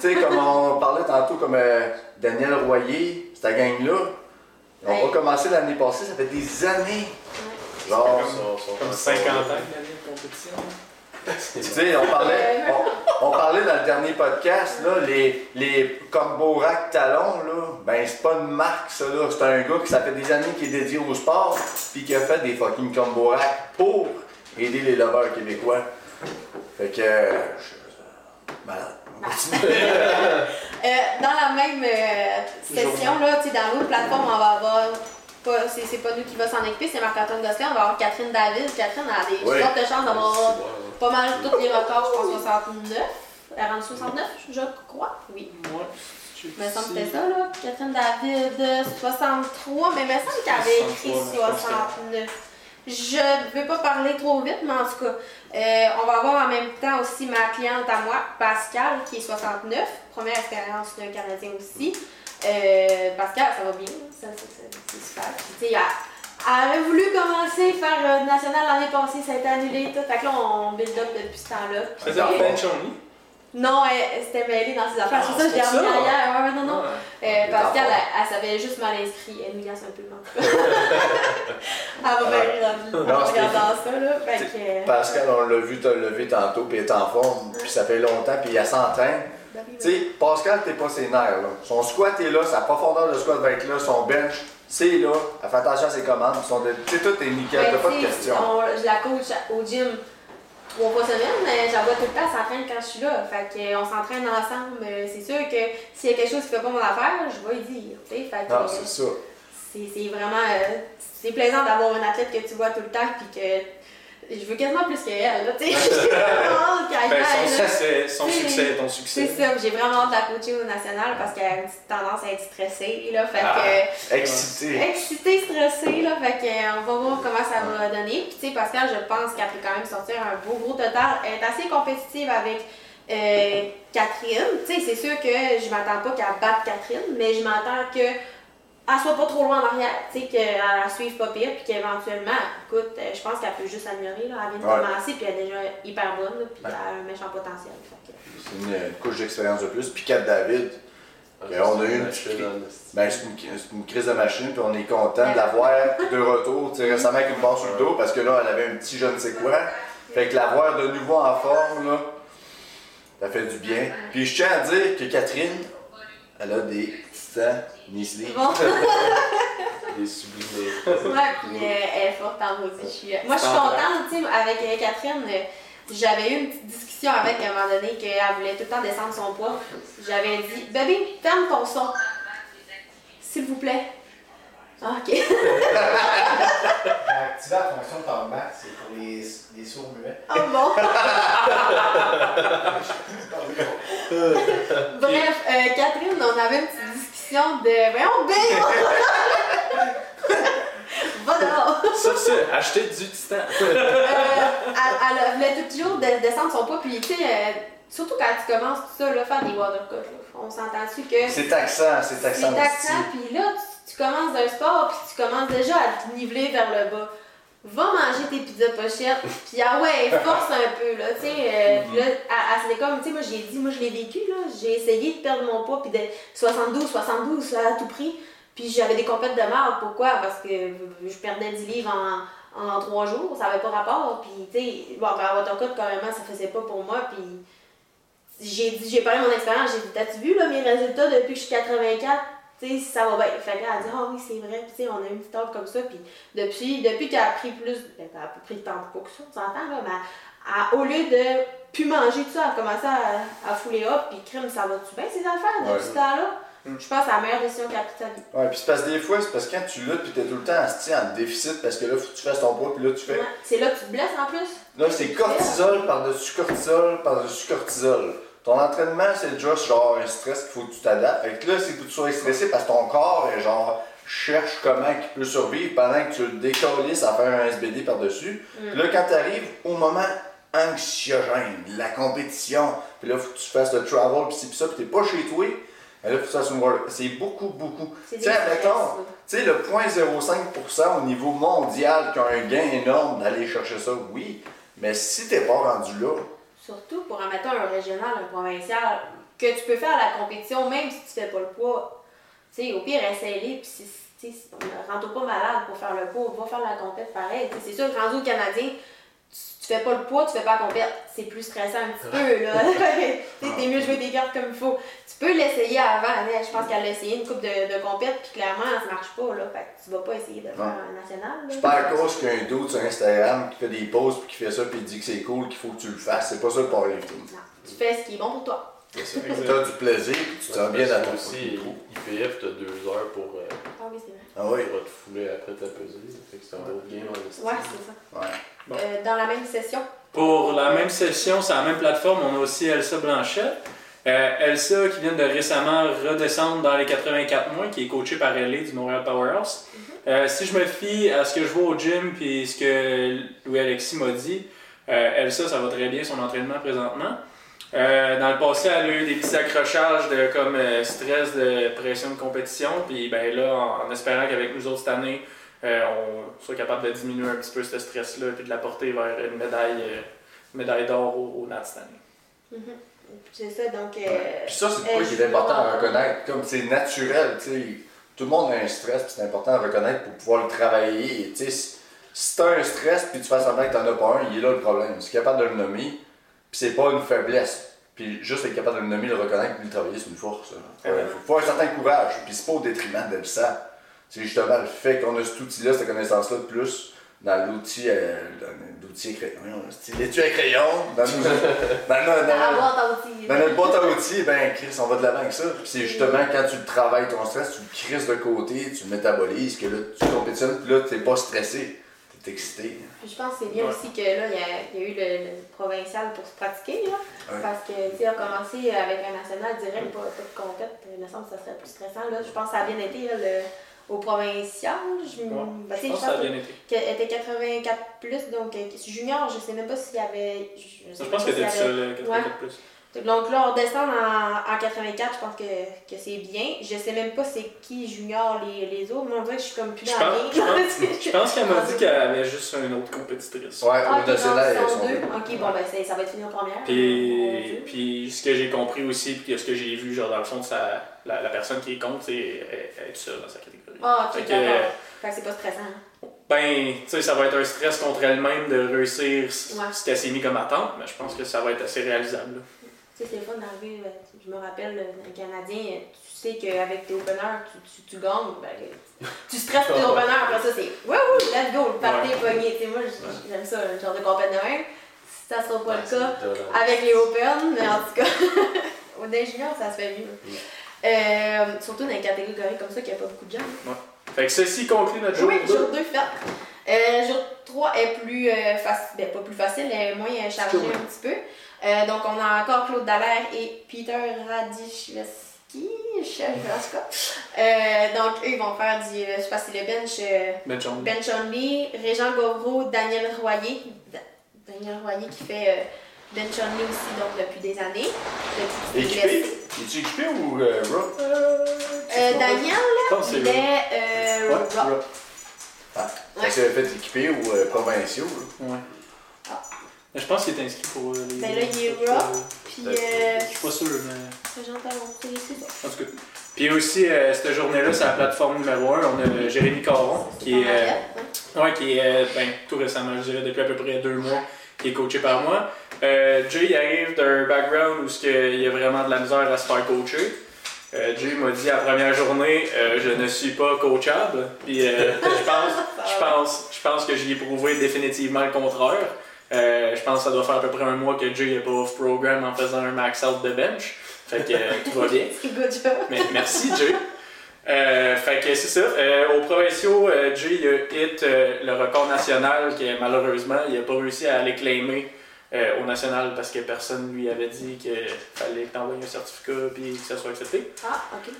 sais, comme on parlait tantôt, comme euh, Daniel Royer, cette gang-là, ils ont Hey. pas commencé l'année passée, ça fait des années. Ouais. Genre, Comme encore 50 ans là. d'année de compétition. Tu sais, on parlait, on, on parlait dans le dernier podcast, là, les, les combo rack talons, là, ben c'est pas une marque, ça, là. C'est un gars qui, ça fait des années qui est dédié au sport, puis qui a fait des fucking combo rack pour aider les lovers québécois. Fait que. je- Malade. Euh, dans la même euh, session, là, tu sais, dans l'autre plateforme, on va avoir. Pas, c'est, c'est pas nous qui va s'en occuper, c'est Marc-Antoine Gosselin. On va avoir Catherine David. Catherine a des Oui. fortes chances d'avoir bon, pas mal tous les records, je pense 69. Elle rendue 69, je crois. Oui. Moi, je Il me semble que c'était ça, là. Catherine David, euh, 63, mais il me semble qu'elle avait écrit 63, je pense que- 69. Je ne veux pas parler trop vite, mais en tout cas, euh, on va avoir en même temps aussi ma cliente à moi, Pascal, qui est 69, première expérience d'un Canadien aussi. Euh, Pascal, ça va bien, ça, ça, ça, c'est super. Puis, tu sais, elle, elle avait voulu commencer à faire euh, national l'année passée, ça a été annulé, tout. Fait que là, on build up depuis ce temps-là. Tu faisais en? Non, elle, elle s'était mêlée dans ses affaires. Ah, c'est ça, je l'ai remis hier. Ouais, ouais, non, non. Ouais. Euh, Pascal, en elle, elle s'avait juste mal inscrit. Elle m'agace un peu, cas. elle va bien rire en regardant ça, là. Fait que, euh, Pascal, on l'a vu te lever tantôt, puis il est en forme, puis ça fait longtemps, puis il s'entraîne. Ben oui, Tu sais, Pascal, t'es pas ses nerfs, là. Son squat est là, sa profondeur de squat va être là, son bench, c'est là. Elle fait attention à ses commandes, son de... tu sais, tout est nickel, Ben, t'as pas de tu sais, questions. on- Je la coach au gym trois fois semaine, mais j'en vois tout le temps, s'entraîne quand je suis là. Fait que, euh, on s'entraîne ensemble. Euh, C'est sûr que s'il y a quelque chose qui fait pas mon affaire, je vais lui dire. Fait que, Non, c'est ça. c'est c'est vraiment euh, c'est plaisant d'avoir un athlète que tu vois tout le temps puis que je veux quasiment plus qu'elle là tu sais qu'elle Ben, son succès, son Oui. succès est ton c'est ça j'ai vraiment hâte de la coacher au national parce qu'elle a une petite tendance à être stressée là fait Ah. que Excité. excitée stressée là fait que euh, on va voir comment ça va donner puis tu sais Pascal je pense qu'elle peut quand même sortir un beau gros total elle est assez compétitive avec euh, Catherine, tu sais, c'est sûr que je m'attends pas qu'elle batte Catherine, mais je m'attends que elle soit pas trop loin en arrière, tu sais, qu'elle la suive pas pire, puis qu'éventuellement, écoute, euh, je pense qu'elle peut juste s'améliorer, là. Elle vient de Ouais. commencer, puis elle est déjà hyper bonne, là, puis Ouais. elle a un méchant potentiel. Que- C'est une, une couche d'expérience de plus. Puis Kat David, Ah, Ben, on a c'est eu une petite- ben, c'est une, crise de machine, puis on est content de l'avoir de retour. Tu sais, récemment avec une barre sur le dos, parce que là, elle avait un petit je ne sais quoi. Fait que l'avoir de nouveau en forme, là, ça fait du bien. Puis je tiens à dire que Catherine, elle a des Nisley. Bon, Des sublimés. ouais, puis euh, elle est forte en maudit. Je suis- Moi, je suis contente, tu sais, avec euh, Catherine, euh, j'avais eu une petite discussion avec à un moment donné qu'elle voulait tout le temps descendre son poids. J'avais dit, bébé, ferme ton son. S'il vous plaît. Ah, ok. Activer la fonction talkback, c'est pour les, les sourds muets. Oh bon. Bref, euh, Catherine, on avait une petite discussion de. Voyons, bien! Va dehors! Sur ce, achetez du titan. Euh, elle, elle voulait toujours de- descendre son poids, puis tu sais, euh, surtout quand tu commences tout ça, là, faire des watercuts, là, on s'entend dessus que. C'est taxant, c'est taxant. C'est taxant, puis là, tu, tu commences un sport, puis tu commences déjà à te niveler vers le bas. Va manger tes pizzas pochettes, puis ah ouais, force un peu, là, tu sais. euh, puis là, à, à comme, tu sais, moi, j'ai dit, moi, je l'ai vécu, là, j'ai essayé de perdre mon poids, puis de 72, 72, là, à tout prix. Puis j'avais des compètes de merde, pourquoi? Parce que je perdais 10 livres en, en 3 jours, ça avait pas rapport, puis tu sais, bon, ben, à Watercut, carrément, ça faisait pas pour moi, puis j'ai dit, j'ai parlé de mon expérience, j'ai dit, t'as-tu vu là, mes résultats depuis que je suis 84? Tu sais, ça va bien. Fait qu'elle a dit, ah oui, c'est vrai, puis tu sais, on a une petite table comme ça, puis depuis, depuis qu'elle a pris plus, ben, elle a pris de temps pour que ça, tu entends, là, mais elle- au lieu de plus manger tout ça, elle a commencé à, à fouler up, puis crime, ça va-tu bien ces affaires depuis Ouais. ce temps-là? Je pense que c'est la meilleure décision qu'elle a prise de sa vie. Ouais, puis c'est parce que des fois, c'est parce que quand tu luttes, puis t'es tout le temps asti, en déficit, parce que là, faut que tu fasses ton poids, puis là, tu fais. Ouais. C'est là que tu te blesses en plus. Là, c'est cortisol par-dessus cortisol par-dessus cortisol. Ton entraînement, c'est juste genre un stress qu'il faut que tu t'adaptes. Fait que là, c'est que tu sois stressé parce que ton corps est genre cherche comment il peut survivre pendant que tu le décollisses à faire un SBD par-dessus. Puis là, quand tu arrives au moment anxiogène, la compétition, puis là, faut que tu fasses le travel, puis ci, puis ça, puis t'es pas chez toi, mais là, faut que tu fasses une world. C'est beaucoup, beaucoup. Tiens, stress, mettons, tu sais, le 0.05% au niveau mondial qui a un gain énorme d'aller chercher ça, oui. Mais si t'es pas rendu là, Surtout pour, mettons, un régional, un provincial, que tu peux faire la compétition même si tu fais pas le poids. Sais, au pire, essaye-les, puis si, si- rends-toi pas malade pour faire le poids, va faire la compète pareil. C'est sûr rendu au Canadien, tu, tu fais pas le poids, tu fais pas la compète. C'est plus stressant un petit peu, là. Tu sais, T'es mieux jouer tes cartes comme il faut. Tu peux l'essayer avant, mais je pense qu'elle a essayé une coupe de, de compète, puis clairement, ça marche pas, là. Fait que tu vas pas essayer de faire un national, là. c'est pas à cause qu'il y a un doute sur Instagram qui fait des posts puis qui fait ça puis il dit que c'est cool qu'il faut que tu le fasses. C'est pas ça le powerlifting. Non. Tu fais ce qui est bon pour toi. C'est ça. T'as du plaisir puis tu te sens bien dans ton aussi. IPF, t'as deux heures pour, euh, Ah oui, c'est vrai. Ah oui. pour te fouler après ta pesée. Fait que c'est un autre game en esti. Ouais, c'est ça. Ouais. Bon. Euh, dans la même session, Pour la même session, sur la même plateforme, on a aussi Elsa Blanchette. Euh, Elsa qui vient de récemment redescendre dans les 84 mois, qui est coachée par Ellie du Montréal Powerhouse. Euh, si je me fie à ce que je vois au gym puis ce que Louis-Alexis m'a dit, euh, Elsa, ça va très bien son entraînement présentement. Euh, dans le passé, elle a eu des petits accrochages de comme euh, stress, de pression de compétition. Puis ben là, en, en espérant qu'avec nous autres cette année, euh, on soit capable de diminuer un petit peu ce stress-là puis de la porter vers une médaille, euh, médaille d'or au, au NAT cette année. c'est ça, donc... euh, Puis ça, c'est pourquoi euh, il est important à reconnaître. Comme c'est naturel, tu sais. Tout le monde a un stress, puis c'est important à reconnaître pour pouvoir le travailler. Tu sais, si, si t'as un stress, puis tu fais semblant que t'en as pas un, il est là le problème. Si tu es capable de le nommer, puis c'est pas une faiblesse. Puis juste être capable de le nommer, le reconnaître, puis le travailler, c'est une force. Il Ouais. faut, faut un certain courage, puis c'est pas au détriment de ça. C'est justement le fait qu'on a cet outil-là, cette connaissance-là de plus dans l'outil, euh, l'outil à crayon. L'étui à crayon, dans, nos- dans, nos- Dans dans- la boîte à outils. dans notre boîte à outils, ben Chris, on va de l'avant avec ça. Puis c'est justement quand tu le travailles ton stress, tu le crises de côté, tu le métabolises, que là tu compétitionnes, puis là t'es pas stressé, je pense que c'est bien Ouais. aussi que là, il y a, il y a eu le, le provincial pour se pratiquer, là. Ouais. Parce que, tu sais, a commencé avec un national direct, pas, pas de compète. Il me semble que ça serait plus stressant, là. Je pense que ça a bien été, là, le, au provincial. Je, Ouais. ben, Je pense que ça a bien été. qu'elle était 84 plus, donc euh, junior, je sais même pas s'il y avait. Je, sais Je pense pas que s'il y c'était ça, avait- le 84 plus. Donc là, on descend en, en 84, je pense que, que c'est bien. Je sais même pas c'est qui junior les, les autres, mais on dirait que je suis comme plus dans pense, je pense, game. je pense qu'elle m'a dit qu'elle avait juste une autre compétitrice. Ouais, Ah, au national, ils sont deux. deux. Ok, bon, ben ça va être fini en première. Puis, puis ce que j'ai compris aussi, puis ce que j'ai vu, genre dans le fond, ça, la, la personne qui est contre, c'est elle- elle est toute seule dans sa catégorie. Ah, Fait ok, d'accord. Fait que c'est pas stressant. hein. Ben, tu sais, ça va être un stress contre elle-même de réussir Ouais. ce qu'elle s'est mis comme attente, mais je pense que ça va être assez réalisable. là. Tu sais, c'est le fun d'arriver. euh, Je me rappelle, un Canadien, tu sais qu'avec tes openers, tu, tu, tu gagnes. Ben, tu stresses tes openers, après ça, c'est wouhou, let's go, le party est pogné. Tu sais, moi, j'aime ça, le genre de compète de même. Ça sera pas Ouais, le cas avec les Open, mais en tout cas, au des juniors, ça se fait mieux. Euh, surtout dans les catégories comme ça, qu'il n'y a pas beaucoup de gens. Ouais. Fait que ceci conclut notre jour Oui, 2. jour 2 fait. Euh, jour 3 est plus euh, facile, ben pas plus facile, est moins Cool. un petit peu. Euh, donc on a encore Claude Dallaire et Peter Radishevski, chef euh, Donc eux ils vont faire du, euh, je sais pas si c'est le bench, euh, Ben John. bench only, Régent Govreau, Daniel Royer, Da- Daniel Royer qui fait euh, bench only aussi donc depuis des années. Depuis Équipé? Es-tu équipé ou euh, Raw? Euh, Daniel, que il c'est est euh, Ouais, rock. Raw. Ah, Ouais. fait équipé ou euh, provinciaux. là. Ouais. Je pense qu'il est inscrit pour euh, les. Ben là, il est euh, rock. Puis euh, Je suis pas sûr, mais. En tout cas. Puis aussi, euh, cette journée-là, c'est la plateforme numéro 1. On a euh, Jérémy Caron, qui est, euh, ouais, qui est euh, ben, tout récemment, je dirais depuis à peu près deux mois, qui est coaché par moi. Euh, Jay il arrive d'un background où il y a vraiment de la misère à se faire coacher. Euh, Jay m'a dit à la première journée, euh, je ne suis pas coachable. Puis euh, je pense, je pense, je pense que j'y ai prouvé définitivement le contraire. Euh, je pense que ça doit faire à peu près un mois que Jay n'est pas off-programme en faisant un max out de bench. Fait que euh, tout va bien. Mais merci, Jay. Euh, fait que c'est ça. Au provinciaux, Jay a hit le record national que malheureusement, il n'a pas réussi à aller claimer au national parce que personne lui avait dit qu'il fallait que t'envoies un certificat puis que ça soit accepté. Ah, ok.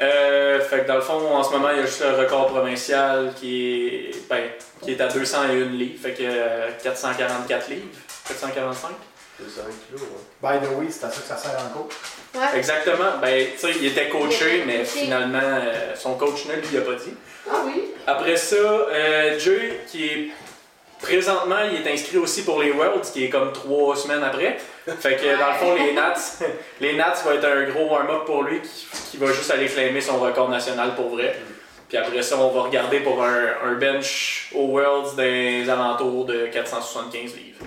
Euh, fait que dans le fond, en ce moment, il y a juste le record provincial qui est, ben, qui est à 201 livres. Fait que euh, 444 livres. 445. C'est 5 kilos, ouais. By the way, c'est à ça que ça sert en cours. Ouais. Exactement. Ben, tu sais, il était coaché, mais coaché. finalement, euh, son coach ne lui a pas dit. Ah oui. Après ça, euh, Jay, qui est présentement, il est inscrit aussi pour les Worlds, qui est comme trois semaines après. Fait que dans le fond, les Nats, les Nats va être un gros warm-up pour lui, qui, qui va juste aller claimer son record national pour vrai. Puis après ça, on va regarder pour un, un bench aux Worlds des alentours de 475 livres.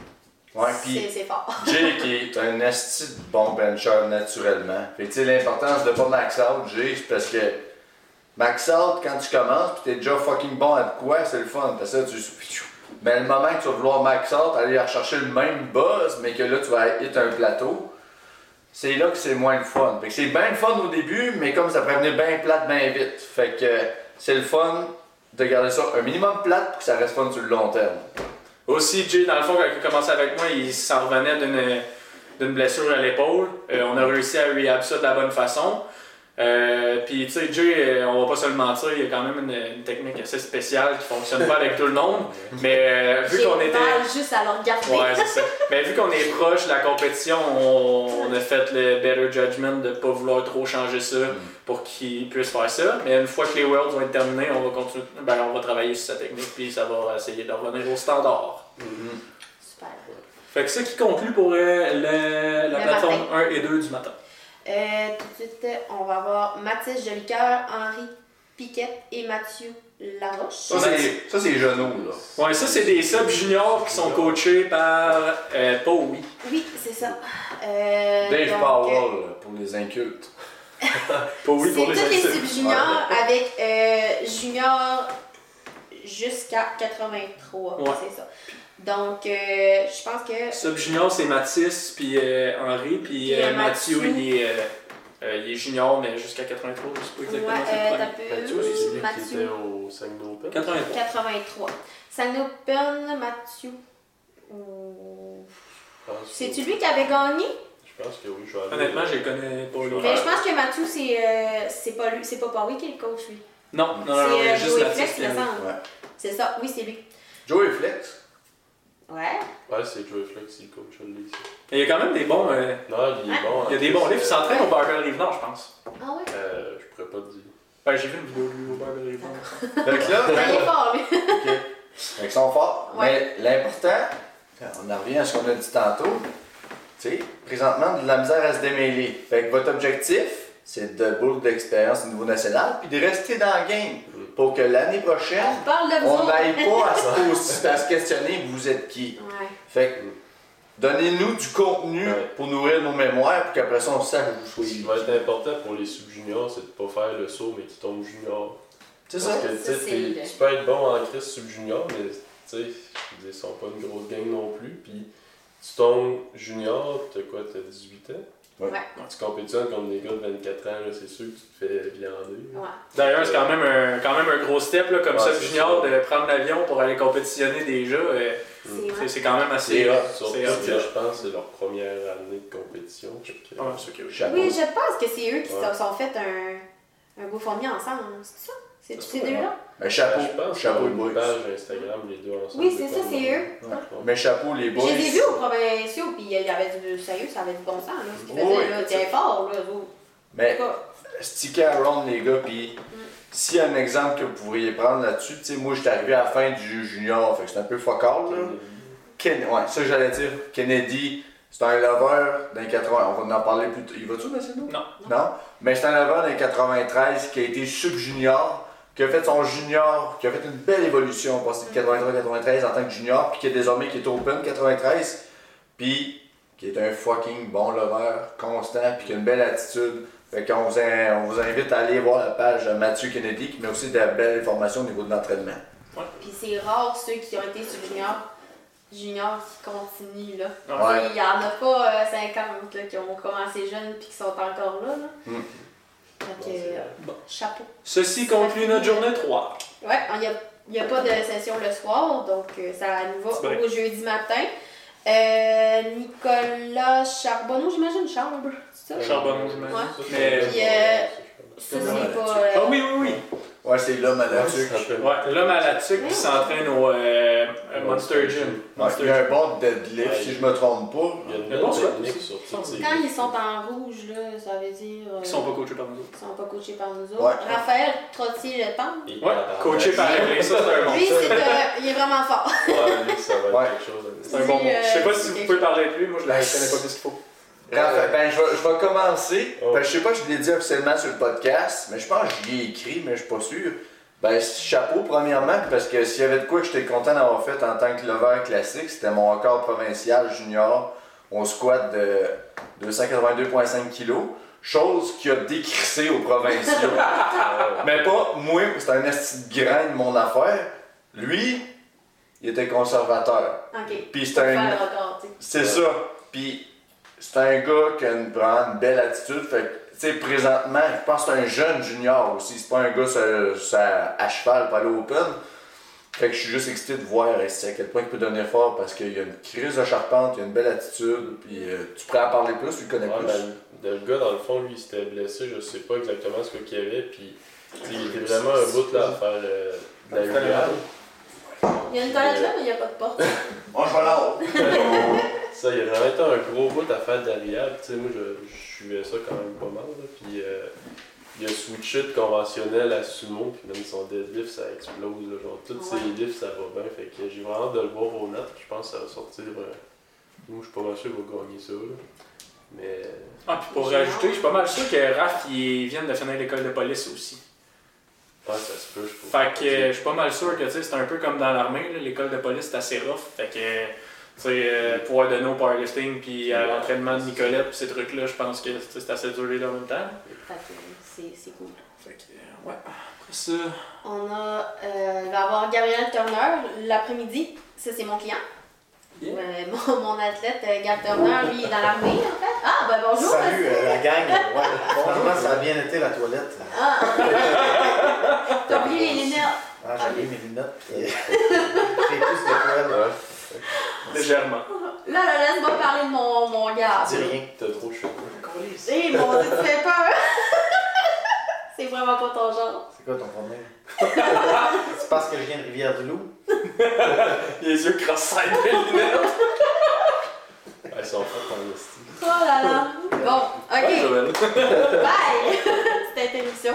Ouais, puis C'est c'est fort. Jay qui est un esti de bon bencher naturellement. Fait que tu sais, l'importance de pas max out, Jay, c'est parce que max out, quand tu commences pis t'es déjà fucking bon à de quoi, c'est le fun. Que ça, tu. Mais le moment que tu vas vouloir max out, aller rechercher le même buzz, mais que là tu vas hit un plateau, c'est là que c'est moins le fun. Fait que c'est bien le fun au début, mais comme ça pourrait bien plate bien vite. Fait que c'est le fun de garder ça un minimum plate pour que ça reste fun sur le long terme. Aussi, Jay, dans le fond, quand il a commencé avec moi, il s'en revenait d'une, d'une blessure à l'épaule. Euh, on a réussi à rehab ça de la bonne façon. Euh, Puis, tu sais, Jay, euh, on va pas se le mentir, il y a quand même une, une technique assez spéciale qui fonctionne pas avec tout le monde. Mais euh, vu qu'on était. juste à le regarder. Ouais, c'est ça. Mais vu qu'on est proche de la compétition, on, on a fait le better judgment de pas vouloir trop changer ça pour qu'il puisse faire ça. Mais une fois que les Worlds vont être terminés, on va continuer, ben, on va travailler sur sa technique puis ça va essayer de revenir au standard. Super. Fait que ça qui conclut pour euh, le- la Le plateforme matin. 1 et 2 du matin. Euh, tout de suite, on va avoir Mathis Jolicoeur, Henri Piquette et Mathieu Laroche. Ça, c'est, ça, c'est les genoux, là. Ouais, ça c'est des subs juniors qui sont coachés par euh, Paul Oui. Oui, c'est ça. Euh, Dave donc, Powell, là, pour les incultes. Paul Oui C'est pour les tous les insultes. sub-juniors avec euh, junior jusqu'à 83, Ouais. c'est ça. Donc, euh, je pense que Sub junior c'est Mathis puis euh, Henri puis euh, euh, Mathieu Mathieu. il est, euh, euh, il est junior mais jusqu'à 83 je sais pas ouais, exactement euh, le peu- Mathieu, c'est celui qui Mathieu. était au Saguenay Open. 83. 83. Saguenay Open, Mathieu. ou- C'est-tu lui qui avait gagné? Je pense que oui, je vais aller- Honnêtement, je les connais pas les Ben, je pense que Mathieu, c'est euh, c'est pas lui, c'est pas Paris qui est le coach, lui. Non, non, non, c'est non, euh, juste. Ouais. C'est ça, oui, c'est lui. Joey Flex? Ouais. Ouais, c'est Joey Flex, il coach, dis. Il y a quand même des bons euh, Non, il est Ouais. bon. en il y a des bons livres, il s'entraîne au Barbell Rive-Nord, je pense. Ah ouais? euh, Je pourrais pas te dire. Ben, j'ai vu une vidéo de lui au Barbell Rive-Nord. Fait que là, Ben, il est fort, lui. Fait qu'ils sont forts. Ouais. Mais l'important, on en revient à ce qu'on a dit tantôt, tu sais, présentement, de la misère à se démêler. Fait que votre objectif, c'est de boule d'expérience au niveau national, puis de rester dans le game. Pour que l'année prochaine, On n'aille pas à se, poser- à se questionner vous êtes qui. Ouais. Fait que, donnez-nous du contenu Ouais. pour nourrir nos mémoires, pour qu'après ça, on sache où vous Ce qui va être important pour les sub-juniors, c'est de pas faire le saut, mais qui tombe junior. C'est Parce ça. que tu sais, Ça, tu peux être bon en crise sub-junior, mais tu ils sont pas une grosse gang non plus. Puis tu tombes junior, t'as quoi, t'as 18 ans? Tu compétitionnes contre des gars de 24 ans, là, c'est sûr que tu te fais viander. Ouais. D'ailleurs, c'est quand même un, quand même un gros step, là, comme Ouais, ça, junior, ça. de prendre l'avion pour aller compétitionner déjà. euh, C'est quand même assez. C'est je pense que c'est leur première année de compétition. ok. Chapeau. Oui, je pense que c'est eux qui Ouais. se sont fait un, un GoFundMe ensemble. C'est ça? C'est ces deux-là? Mais chapeau, chapeau boys. une page Instagram, les deux ensemble. Oui, c'est ça, c'est eux. Ouais. Mais chapeau les boys. Je les ai vus aux provinciaux, puis il y avait du sérieux, ça avait du bon sens, là, ce qu'ils Oui, faisaient, là. C'était fort, là. vous. Mais sticker around les gars, puis s'il y a un exemple que vous pourriez prendre là-dessus, tu sais, moi j'étais arrivé à la fin du junior, fait que c'est un peu focal là. Ken... Ouais, ça j'allais dire. Kennedy, c'est un lover d'un 80. On va en parler plus tard. Il va-tu, Massimo? Non. Non? Mais c'est un lover d'un 93 qui a été sub-junior, qui a fait son junior, qui a fait une belle évolution, passé de 83-93 en tant que junior, puis qui est désormais qui est open 93, puis qui est un fucking bon lover, constant, puis qui a une belle attitude. Fait qu'on vous, on vous invite à aller voir la page de Mathieu Kennedy qui met aussi de belles informations au niveau de l'entraînement. Puis c'est rare ceux qui ont été sur junior, junior qui continuent, là. Ouais. Il y en a pas euh, 50 là, qui ont commencé jeunes puis qui sont encore là, là. Mm. Euh, Bon. chapeau. Ceci conclut notre journée 3. Ouais, il n'y a, il y a pas de session le soir, donc euh, ça nous va au jeudi matin. Euh, Nicolas Charbonneau, j'imagine, Charbre, c'est ça? Charbonneau, j'imagine. Ouais. Mais. Puis, euh, Ça, Ouais, c'est pas... Ah euh, oui, oui, oui. Ouais, c'est l'homme à la Ouais, tuque. Ouais, l'homme à la tuque qui s'entraîne au euh, euh, Monster Gym. Monster il y a un bon deadlift, Ouais. si je me trompe pas. Il y a une Mais bon, Quand ils sont en rouge, là, ça veut dire... euh, Qui sont pas coachés par nous autres. Ils sont pas coachés par nous autres. Ouais. Raphaël Trottier Le Temps. Et Ouais, coaché par Evelyn, ça c'est un bon. Lui, c'est euh, il est vraiment fort. Ouais, lui, ça va être quelque chose. de- C'est un bon mot. Je sais pas si vous pouvez parler avec lui, moi je la connais pas plus qu'il faut. Raphaël, ben, je vais, je vais commencer. Oh. Ben, je sais pas, je l'ai dit officiellement sur le podcast, mais je pense que je l'ai écrit, mais je suis pas sûr. Ben, chapeau, premièrement, parce que s'il y avait de quoi que j'étais content d'avoir fait en tant que lover classique, c'était mon record provincial junior au squat de 282,5 kg. Chose qui a décrissé aux provinciaux. Ah, mais pas moi, c'est un esti de grain de mon affaire. Lui, il était conservateur. Ok. Puis c'est Pour un. C'est ça. Puis c'est un gars qui a une, vraiment une belle attitude. Fait que, tu sais, présentement, je pense que c'est un jeune junior aussi. C'est pas un gars sur- sur- à cheval pour aller au open. Fait que je suis juste excité de voir à quel point il peut donner fort parce qu'il y a une crise de charpente, il a une belle attitude. Puis euh, tu pourrais en parler plus, tu le connais Ouais, plus. ben, le gars, dans le fond, lui, il s'était blessé, je sais pas exactement ce qu'il y avait, puis il était vraiment un bout là à faire euh, de la. Il y a une toilette là, mais il n'y a pas de porte. Bon, je vais là-haut. Ça, il a vraiment été un gros bout à faire de la rehab. Tu sais, moi, je, je suivais ça quand même pas mal, là, puis euh, il a switché de conventionnel à sumo, puis même son deadlift, ça explose, là, genre, tous Ouais. ses lifts, ça va bien, fait que j'ai vraiment hâte de le voir au net, je pense que ça va sortir, euh, moi, je suis pas mal sûr qu'il va gagner ça, là. mais... Ah, puis pour rajouter, je suis pas mal sûr que Raph, il vient de finir l'école de police aussi. Ouais, ça se peut, je trouve. Fait que euh, je suis pas mal sûr que tu sais, c'est un peu comme dans l'armée, l'école de police c'est assez rough. Fait que tu sais, euh, pouvoir donner au powerlifting puis à l'entraînement de Nicolette pis ces trucs-là, je pense que c'est assez dur les deux en même temps. Fait que c'est c'est cool. Fait que ouais. Après ça. On a, euh, il va y avoir Gabriel Turner l'après-midi. Ça, c'est mon client. Yeah. Euh, mon, mon athlète, euh, Gab Turner, lui, il est dans l'armée, en fait. Ah, ben bonjour! Salut euh, la gang. Ouais, franchement, ça a bien été la toilette. Ah! T'as oublié les lunettes. Ah, j'ai oublié mes lunettes. euh, J'ai plus de poils. Légèrement. Là, là, laisse-moi parler de mon, mon gars. Dis rien. t'as trop chaud. Eh, mon Dieu, tu fais peur! c'est vraiment pas ton genre. C'est quoi ton problème? C'est parce que je viens de Rivière-du-Loup? Les yeux cross-side des lunettes. Elles sont faites en esti. Oh là là! Bon, ok. Bye! Cette interruption.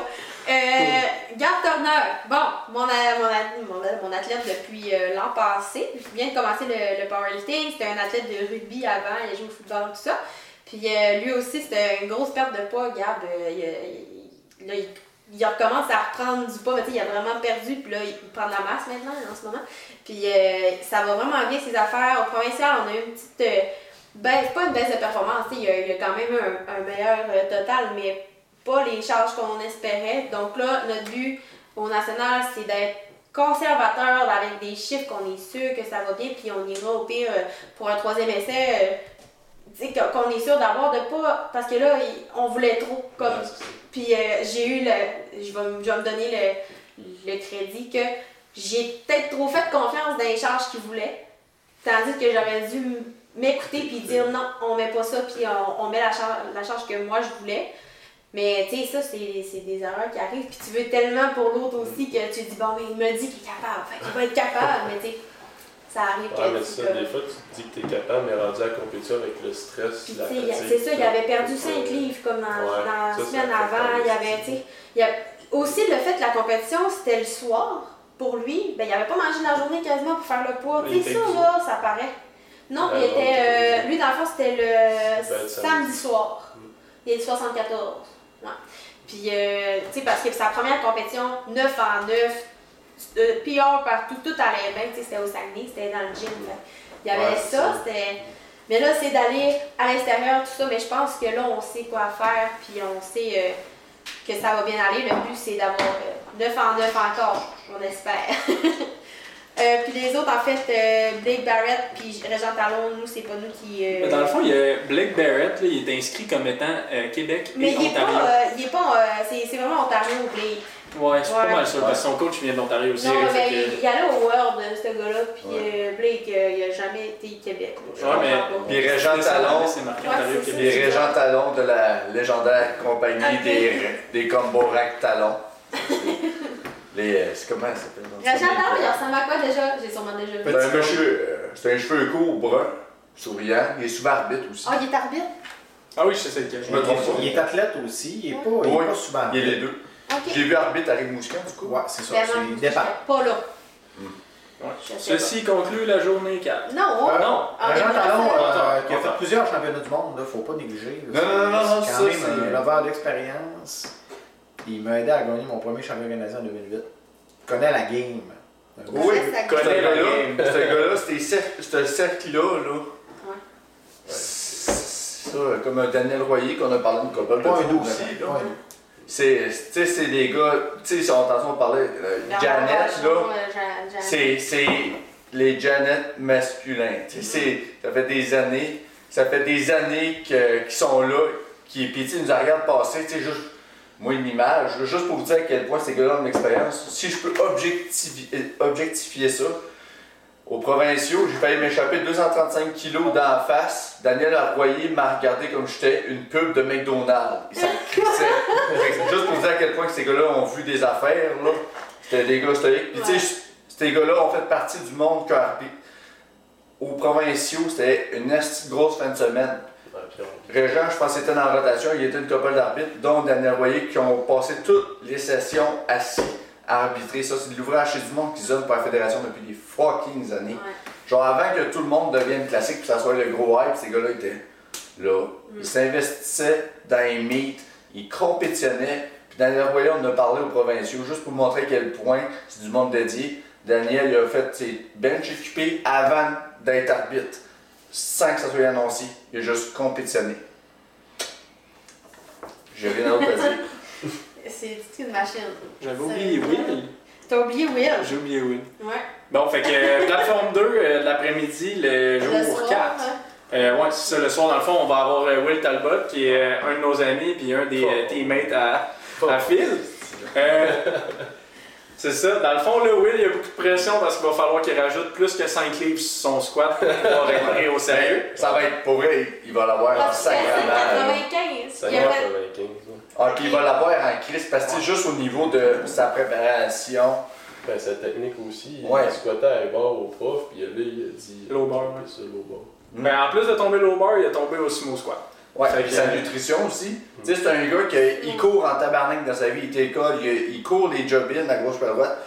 Euh, Gab Turner, bon, mon, a- mon, mon, mon athlète depuis euh, l'an passé, il vient de commencer le, le powerlifting, c'était un athlète de rugby avant, il a joué au football, tout ça. Puis euh, lui aussi, c'était une grosse perte de poids, Gab. euh, il, il- là, il, il recommence à reprendre du poids, mais tu sais, il a vraiment perdu, puis là, il prend de la masse maintenant, en ce moment. Puis euh, ça va vraiment bien, ses affaires. Au provincial, on a eu une petite euh, baisse, pas une baisse de performance, il y a, a quand même un, meilleur euh, total, mais pas les charges qu'on espérait. Donc là, notre but au national, c'est d'être conservateur avec des chiffres qu'on est sûr que ça va bien, puis on ira au pire euh, pour un troisième essai. Qu'on est sûr d'avoir de pas. Parce que là, on voulait trop. Comme, Ouais, puis euh, j'ai eu le. Je vais, me- je vais me donner le, le crédit que j'ai peut-être trop fait confiance dans les charges qu'ils voulaient. Tandis que j'aurais dû m'écouter puis dire non, on met pas ça, puis on, on met la charge, la charge que moi je voulais. Mais tu sais, ça, c'est c'est des erreurs qui arrivent. Puis tu veux tellement pour l'autre aussi que tu dis, bon, mais il me dit qu'il est capable, fait qu'il va être capable. mais tu sais, ça arrive Ouais, mais ça, que- des fois, tu te dis que t'es capable, mais rendu à la compétition avec le stress, Puis, la tu c'est ça, il avait perdu euh, 5 livres comme Ouais, dans la semaine avant. Il avait, tu il a aussi le fait que la compétition c'était le soir. Pour lui, ben, il avait pas mangé la journée quasiment pour faire le poids. Tu sais, ça, là, ça paraît. Non, Ah, il était. euh, lui, dans le fond, c'était le Ben, samedi soir. Mm. Il est de 74. Ouais. Puis, euh, tu sais, parce que sa première compétition, 9 en 9, euh, PR partout, tout bien. Tu sais, c'était au Saguenay, c'était dans le gym. là. Il y avait Ouais, ça, c'était. Mais là, c'est d'aller à l'extérieur, tout ça. Mais je pense que là, on sait quoi faire, puis on sait euh, que ça va bien aller. Le but, c'est d'avoir euh, 9 en 9 encore, on espère. Euh, puis les autres, en fait, euh, Blake Barrett puis Régent Talon, nous, c'est pas nous qui. euh, Dans le fond, il y a Blake Barrett, là, il est inscrit comme étant euh, Québec mais et il est Ontario. pas. euh, il est pas. euh, c'est, c'est vraiment Ontario, Blake. Ouais, c'est pas mal ça, parce que son coach vient d'Ontario aussi. non, fait mais que- il, il allait au World, ce gars-là, puis Ouais. euh, Blake, il a jamais été Québec. Ouais, mais-. Puis Régent Talon, Régent Talon de la légendaire compagnie des, des Combo Rack Talon. Les, euh, c'est comment ça s'appelle? Régent Talon, il ressemble à quoi déjà? J'ai sûrement déjà vu. C'est un monsieur, euh, c'est un cheveu court, brun, souriant. Il est souvent arbitre aussi. Ah, il est arbitre? Ah oui, je sais c'est lequel. Je me trompe pas. Il est athlète aussi, il est pas, souvent. Il est les deux. J'ai vu arbitre à Rimouski, du coup. Ouais, c'est ça, Ben c'est non, départ. pas là. Ouais. Sais Ceci conclut la journée 4. Non, Euh, non. Ah, Régent mais Talon, euh, qui a fait plusieurs championnats du monde, il faut pas négliger. là. Non, non, non, non, C'est ça, quand même c'est- un lover d'expérience. Il m'a aidé à gagner mon premier championnat canadien en 2008. Il connaît la game. Un Oui, ce connaît la game. ce gars-là, ce cercle-là, là. Ouais. C'est Ça, comme un Daniel Royer qu'on a parlé une couple de Pas un fois aussi, là. Ouais. C'est, tu sais, c'est des gars, tu sais, on t'entend parler, euh, Janet, là, là. c'est, c'est les Janet masculins. Tu sais, ça fait des années, ça fait des années que, qu'ils sont là, qui, puis tu nous regardent passer, tu sais, juste, moi, une image, juste pour vous dire à quel point ces gars-là ont de l'expérience. Si je peux objectifier ça, aux provinciaux, j'ai failli m'échapper 235 kilos d'en face. Daniel Arroyer m'a regardé comme j'étais une pub de McDonald's. Il s'en crissait. Juste pour vous dire à quel point que ces gars-là ont vu des affaires, là. C'était des gars stoïques. Puis tu sais, ces gars-là ont fait partie du monde que aux provinciaux, c'était une grosse fin de semaine. Régent, je pense, était en rotation. Il était une couple d'arbitres, dont Daniel Royer, qui ont passé toutes les sessions assis arbitrer. Ça, c'est de l'ouvrage chez du monde qu'ils donnent pour la fédération depuis des fucking années. Genre avant que tout le monde devienne classique, puis ça soit le gros hype, ces gars-là étaient là. Ils s'investissaient dans les meets, ils compétitionnaient. Puis Daniel Royer, on a parlé aux provinciaux, juste pour montrer à quel point c'est du monde dédié. Daniel, il a fait ses bench équipés avant d'être arbitre, sans que ça soit annoncé. Il a juste compétitionné. J'ai rien d'autre à dire. C'est une machine. J'avais oublié Will. T'as oublié Will? J'ai oublié Will. Ouais. Bon, fait que euh, plateforme 2, euh, l'après-midi, le jour Le soir, 4. hein? Euh, ouais, c'est ça, le soir, dans le fond, on va avoir euh, Will Talbot, qui est euh, un de nos amis, puis un des euh, teammates à, à Phil. C'est ça, dans le fond, là, Will, il y a beaucoup de pression parce qu'il va falloir qu'il rajoute plus que 5 livres sur son squat pour pouvoir répondre au sérieux. Ça va être pour vrai, il va l'avoir Ah, en c'est sacrament. là. 95. Ça Il y a va, fait- 95. ouais. Ah, puis il va l'avoir en crise parce que juste au niveau de sa préparation. Ben, sa technique aussi, il Ouais. squattait à bord au prof, puis là, il a dit. Low bar, ça, low bar. Mais en plus de tomber low bar, il a tombé au sumo squat. Ouais, sa nutrition aussi. Tu sais, c'est un gars qui il court en tabarnak dans sa vie, il était école, il, il court les job-in à gauche et à droite.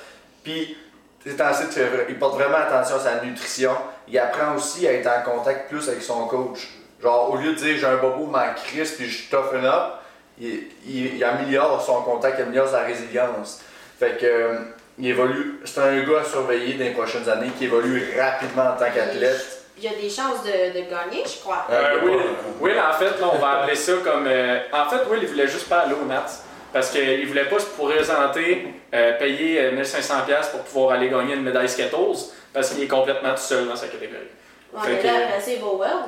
Puis, il porte vraiment attention à sa nutrition. Il apprend aussi à être en contact plus avec son coach. Genre, au lieu de dire j'ai un bobo, m'en crisse, puis je toughen up, il améliore son contact, il améliore sa résilience. Fait que, euh, il évolue. C'est un gars à surveiller dans les prochaines années qui évolue rapidement en tant qu'athlète. Il y a des chances de, de gagner, je crois. Euh, a Will, Will, en fait, là, on va appeler ça comme. euh, en fait, Will, il voulait juste pas aller au Nats. Parce qu'il voulait pas se présenter, euh, payer euh, 1500$ pour pouvoir aller gagner une médaille Skittles, parce qu'il est complètement tout seul dans sa catégorie. Mais que- là, au World.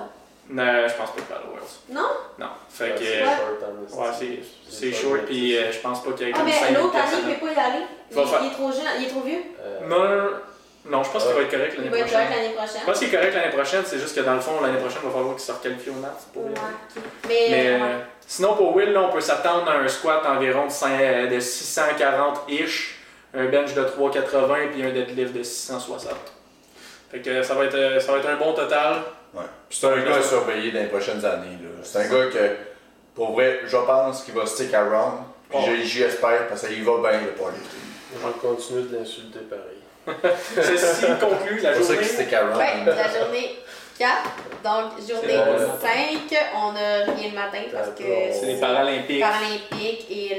Non, je pense pas qu'il va à Worlds. Non? Non. Fait que. c'est euh, esti. Ouais, c'est c'est C'est short, puis euh, je pense pas qu'il y ait Ah, mais 5000 l'autre année, il peut pas y aller. Il, est trop jeune, il est trop vieux. Euh, Non, non, non. Non, je pense qu'il va être correct Il l'année va être prochaine. correct l'année Je prochaine. pense qu'il est correct l'année prochaine, c'est juste que dans le fond, l'année prochaine, il va falloir qu'il se requalifie au NAT. pour Ouais. Mais, Mais euh, euh, sinon, pour Will, là, on peut s'attendre à un squat environ de, cin- euh, de 640-ish, un bench de 380 puis un deadlift de 660. Fait que ça va être, euh, ça va être un bon total. Ouais. C'est un gars à surveiller dans les prochaines années. C'est un gars que, pour vrai, je pense qu'il va stick around. Puis Oh. j'ai- j'y espère parce qu'il va bien le powerlifting. Je vais continuer de l'insulter pareil. Ceci conclut la C'est pour ça journée. ouais, la journée 4. Donc, journée C'est bon, le 5, on a rien le matin parce que C'est les Paralympiques. Paralympique et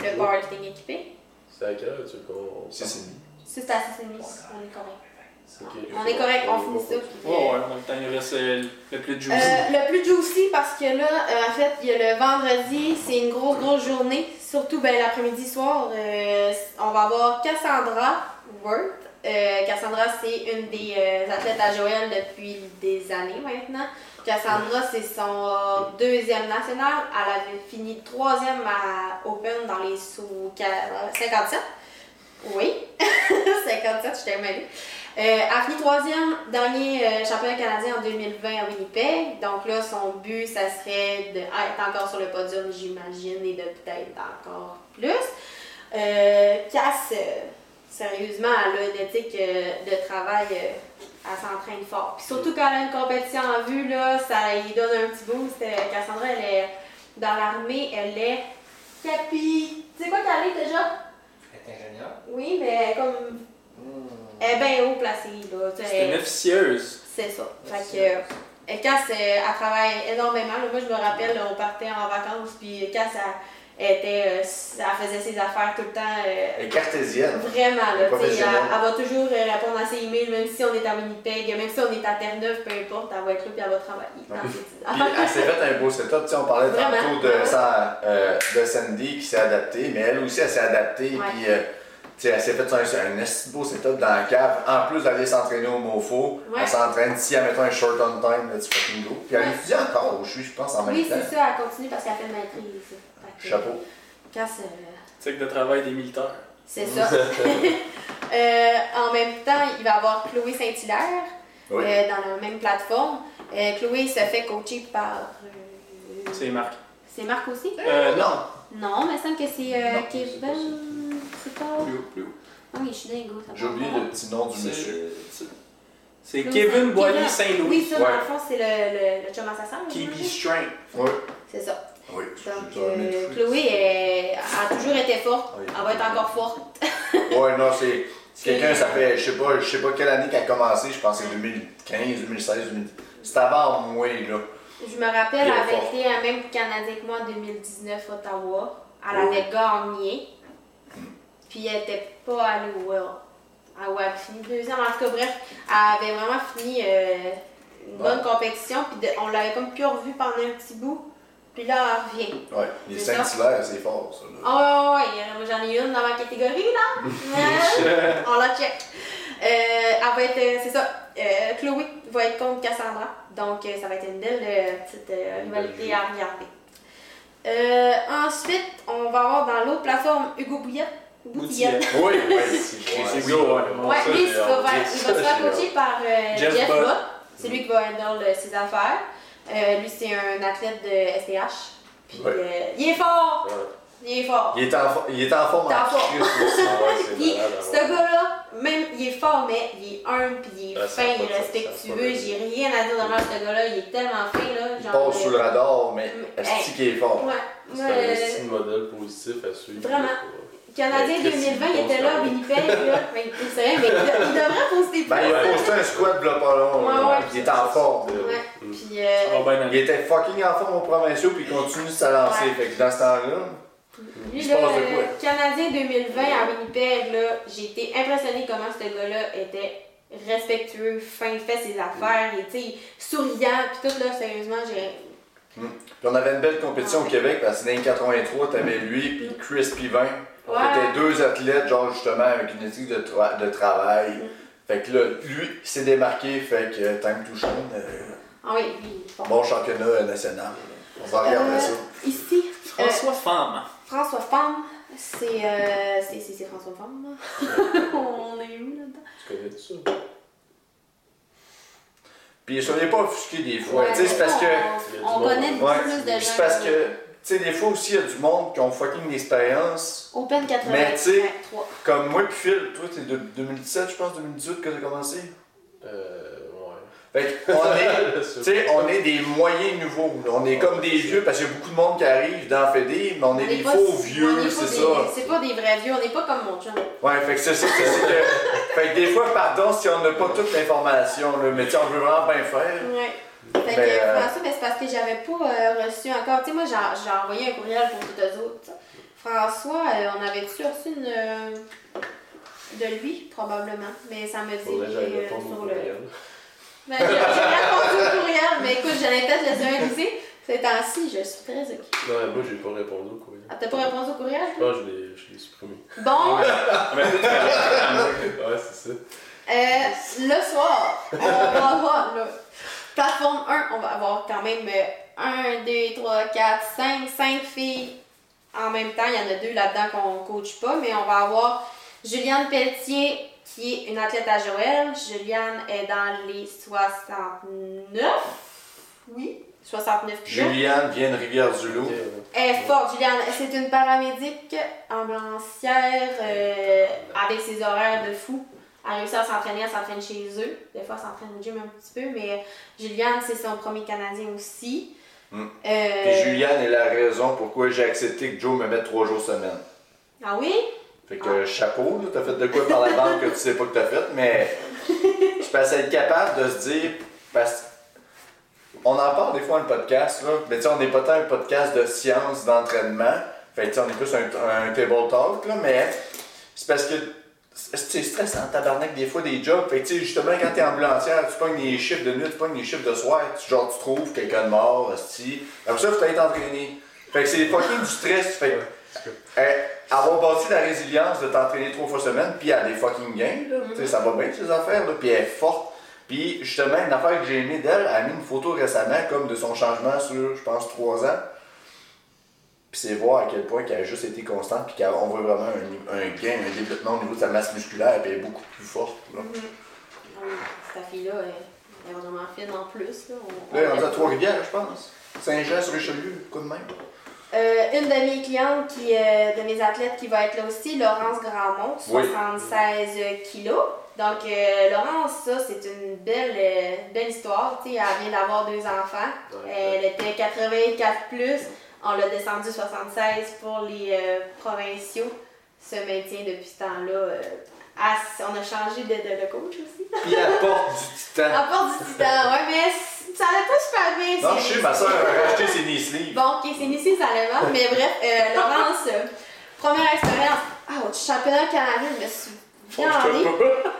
le, le powerlifting équipé. C'est à quelle heure tu. Si, c'est à 6h30, on est correct. On est correct, on finit ça. puis, Ouais, ouais, en même temps, il reste le plus juicy. Euh, le plus juicy parce que là, euh, en fait, il y a le vendredi, c'est une grosse, grosse journée. Surtout ben, l'après-midi soir, euh, on va avoir Cassandra Euh, Cassandra, c'est une des euh, athlètes à Joël depuis des années maintenant. Cassandra, c'est son deuxième national. Elle avait fini troisième à Open dans les sous 57. Oui, 57, je t'ai mêlée. Elle a fini troisième dernier euh, championnat canadien en 2020 à Winnipeg. Donc là, son but, ça serait d'être encore sur le podium, j'imagine, et de peut-être encore plus. Cass, sérieusement, elle a une éthique euh, de travail, euh, elle s'entraîne fort. Puis surtout quand elle a une compétition en vue, là, ça lui donne un petit boost. Euh, Cassandra, elle est dans l'armée, elle est capi... Tu sais quoi qu'elle est déjà? Elle est ingénieure. Oui, mais elle est comme... Hmm. Elle est bien haut placée, là. C'est une officieuse. c'est ça. Fait que, et Cass, elle travaille énormément. là. Moi, je me rappelle, là, on partait en vacances, puis Cass, elle, elle était, euh, elle faisait ses affaires tout le temps. euh, Elle est cartésienne. Vraiment, là, elle, va toujours euh, répondre à ses emails, même si on est à Winnipeg, même si on est à Terre-Neuve, peu importe, elle va être là puis elle va travailler. dans Puis elle s'est fait un beau setup. On parlait Vraiment. tantôt de, sa- euh, de Sandy qui s'est adaptée, mais elle aussi, elle s'est adaptée. Ouais. Puis, elle s'est fait un, un beau setup dans la cave. En plus d'aller s'entraîner au MOFO, Ouais. elle s'entraîne. Si elle mettait un short on time, let's fucking go. Puis elle étudie encore, je suis, je pense, en même Oui, temps. c'est ça, elle continue parce qu'elle fait une maîtrise. Chapeau. Cass, euh, C'est que de travail des militaires. c'est ça. Euh, en même temps, il va y avoir Chloé Saint-Hilaire. Oui. euh, dans la même plateforme. Euh, Chloé se fait coacher par. euh, C'est Marc. c'est Marc aussi? Euh, non. Non, mais il me semble que c'est euh, Kevin. C'est pas. Plus haut, plus haut. Ah oui, je suis dingo. ça J'ai oublié le petit nom du monsieur. C'est- Kevin Kevin- Saint-Louis. Oui, ça, dans le fond, c'est le, le, le chum j'imagine. strength. Oui. C'est ça. Oui. Donc, euh. Chloé elle, a toujours été forte. Oui. Elle va être encore forte. Ouais, non, c'est. c'est Quelqu'un, ça fait, je sais pas, je sais pas quelle année qu'elle a commencé, je pense que c'est 2015, 2016, 2010. C'était avant moi, là. Je me rappelle, Elle avait été à même Canadien que moi en 2019 Ottawa. Elle avait gagné. Puis elle était pas allée au World. Elle avait fini deuxième. En tout cas, bref, elle avait vraiment fini euh, une bonne compétition. Puis de- on l'avait comme plus revue pendant un petit bout. Puis là, elle revient. Ouais, les Saint-Hilaire, c'est fort, ça. Là. Oh, ouais, ouais, moi, j'en ai une dans ma catégorie, là. Euh, on la check. Euh, elle va être, euh, c'est ça, euh, Chloé va être contre Cassandra. Donc, ça va être une belle petite euh, rivalité à regarder. Euh, ensuite, on va avoir dans l'autre plateforme Hugo Bouillette. Boutillette. Oui, oui. C'est oui. go, ouais. Ouais, Ça, lui, il, va se faire coacher par euh, Jeff Jeff. C'est lui qui va handle ses affaires. Euh, lui, c'est un athlète de STH. Puis, Ouais. euh, il est fort! Ouais. Il est fort! Il est en, fo- il est en forme Il est en forme. Ouais, ce gars-là, même, il est fort, mais il est humble, puis il est ça fin, il est respectueux. J'ai rien à dire de ce gars-là. Il est tellement fin, là. Il genre, passe sous le euh, radar, mais est-ce qu'il est fort? Ouais. C'est un euh, style modèle positif à suivre. Vraiment. là, Canadien Ouais, 2020, il était là à Winnipeg, là. Ben, c'est vrai, mais il, de- il devrait poster plus. Ben, il a posté un squat là pas long. Ouais, là, ouais. puis il est en forme. Ouais. Mm. Puis, Ça euh, va bien Il était fucking en forme au provinciaux, puis il continue de s'alancer. Ouais. Fait que dans ce temps-là, lui, il se là, passe de quoi? Canadien 2020 à Winnipeg, là, j'ai été impressionnée comment ce gars-là était respectueux, fin, fait ses affaires, il était souriant, puis tout, là, sérieusement, j'ai. Puis on avait une belle compétition au Québec parce que dans les 83, t'avais lui puis Chris Pivin. Ouais. C'était deux athlètes, genre justement avec une éthique de, tra- de travail. Mm. Fait que là, lui, il s'est démarqué, fait que Time to Shine, euh, Ah oui, fort. Bon championnat national. On va regarder Euh, ça. Ici, euh, François Femme. François Femme, c'est euh, c'est- François Femme. On est où là-dedans? Tu connais ça? Puis soyez pas offusqués des fois. Ouais, tu sais, c'est parce que. on, connaît. Ouais, plus de gens. c'est parce que. Tu sais, des fois aussi, il y a du monde qui ont fucking d'expérience. Open 80. Mais tu sais- 3. Comme moi puis Phil, toi, t'es de 2017, je pense, 2018 que t'as commencé. Euh, ouais. Fait qu'on est. Tu sais, on est des moyens nouveaux. On est comme des vieux parce qu'il y a beaucoup de monde qui arrive dans Fédé, mais on est des faux vieux, c'est des- ça. C'est pas des vrais vieux, on n'est pas comme mon chum. Ouais, fait que c'est ça, c'est c'est que. Fait que des fois, pardon si on n'a pas toute l'information, là, mais tu sais, on veut vraiment bien faire. Ouais. Fait que Mais, euh, François, ben, c'est parce que j'avais pas euh, reçu encore. Tu sais, moi, j'ai envoyé un courriel pour les autres. François, euh, on avait-tu reçu une. euh, de lui, probablement. Mais ça me dit euh, sur le. courriel. Ben, j'ai répondu au courriel, mais écoute, j'allais peut-être laisser un lycée. Ces temps-ci, je suis très occupée. Non, mais moi, j'ai pas répondu au courriel. Ah, t'as pas répondu au courriel? Pense que je l'ai- je l'ai supprimé. Bon, Ah, Ouais, c'est ça. Euh, le soir, on va avoir, là, plateforme 1, on va avoir quand même 1, 2, 3, 4, 5, 5 filles en même temps. Il y en a deux là-dedans qu'on coach pas, mais on va avoir Juliane Pelletier, qui est une athlète à Joël. Juliane est dans les 69, oui, 69 kilos. Juliane vient de Rivière-du-Loup. Elle est forte, Juliane. C'est une paramédic ambulancière euh, avec ses horaires de fou. A réussi à s'entraîner, elle s'entraîne chez eux. Des fois, elle s'entraîne au gym un petit peu, mais Juliane, c'est son premier Canadien aussi. Mm. Euh, Puis Juliane est la raison pourquoi j'ai accepté que Joe me mette trois jours semaine. Ah oui? Fait que chapeau, là, t'as fait de quoi par la bande que tu sais pas que t'as fait, mais je pense être capable de se dire, parce on en parle des fois dans le podcast, là, mais tu sais, on n'est pas tant un podcast de science, d'entraînement, fait que tu sais, on est plus un, un table talk, là, mais c'est parce que c'est stressant, tabarnak, des fois, des jobs, fait que tu sais, justement, quand t'es ambulancière, tu pognes des chiffres de nuit, tu pognes des chiffres de soir, tu, genre, tu trouves quelqu'un de mort, hostie, après ça, faut être entraîné. Fait que c'est fucking du stress, fait que euh, avoir bâti la résilience de t'entraîner trois fois semaine, puis elle a des fucking gains, là. Tu sais, ça va bien ces affaires, là, puis elle est forte. Puis justement, une affaire que j'ai aimée d'elle, elle a mis une photo récemment comme de son changement sur, je pense, trois ans. Puis c'est voir à quel point qu'elle a juste été constante, puis qu'on voit vraiment un, un gain, un développement au niveau de sa masse musculaire, puis elle est beaucoup plus forte. Là, oui, Cette fille-là, elle, est vraiment fine en plus. Là, On- là elle est à on- Trois-Rivières, je pense. Saint-Jean-sur-Richelieu, coup de même. Euh, une de mes clientes, qui, euh, de mes athlètes qui va être là aussi, Laurence Grandmont, Oui. 76 kilos. Donc, euh, Laurence, ça, c'est une belle, euh, belle histoire. Elle vient d'avoir deux enfants. Ouais. Elle était 84 plus. On l'a descendu 76 pour les euh, provinciaux. Se maintient depuis ce temps-là. euh, à- on a changé de, de, de coach aussi. Puis elle porte du titan. Apporte du titan, ouais, mais ça allait pas super bien. Non, je sais, ma soeur a racheté ses. Bon, ok, c'est ici, ça allait mal. Mais bref, euh, Laurence, euh, première expérience. Ah, au championnat canadien, je me suis bien.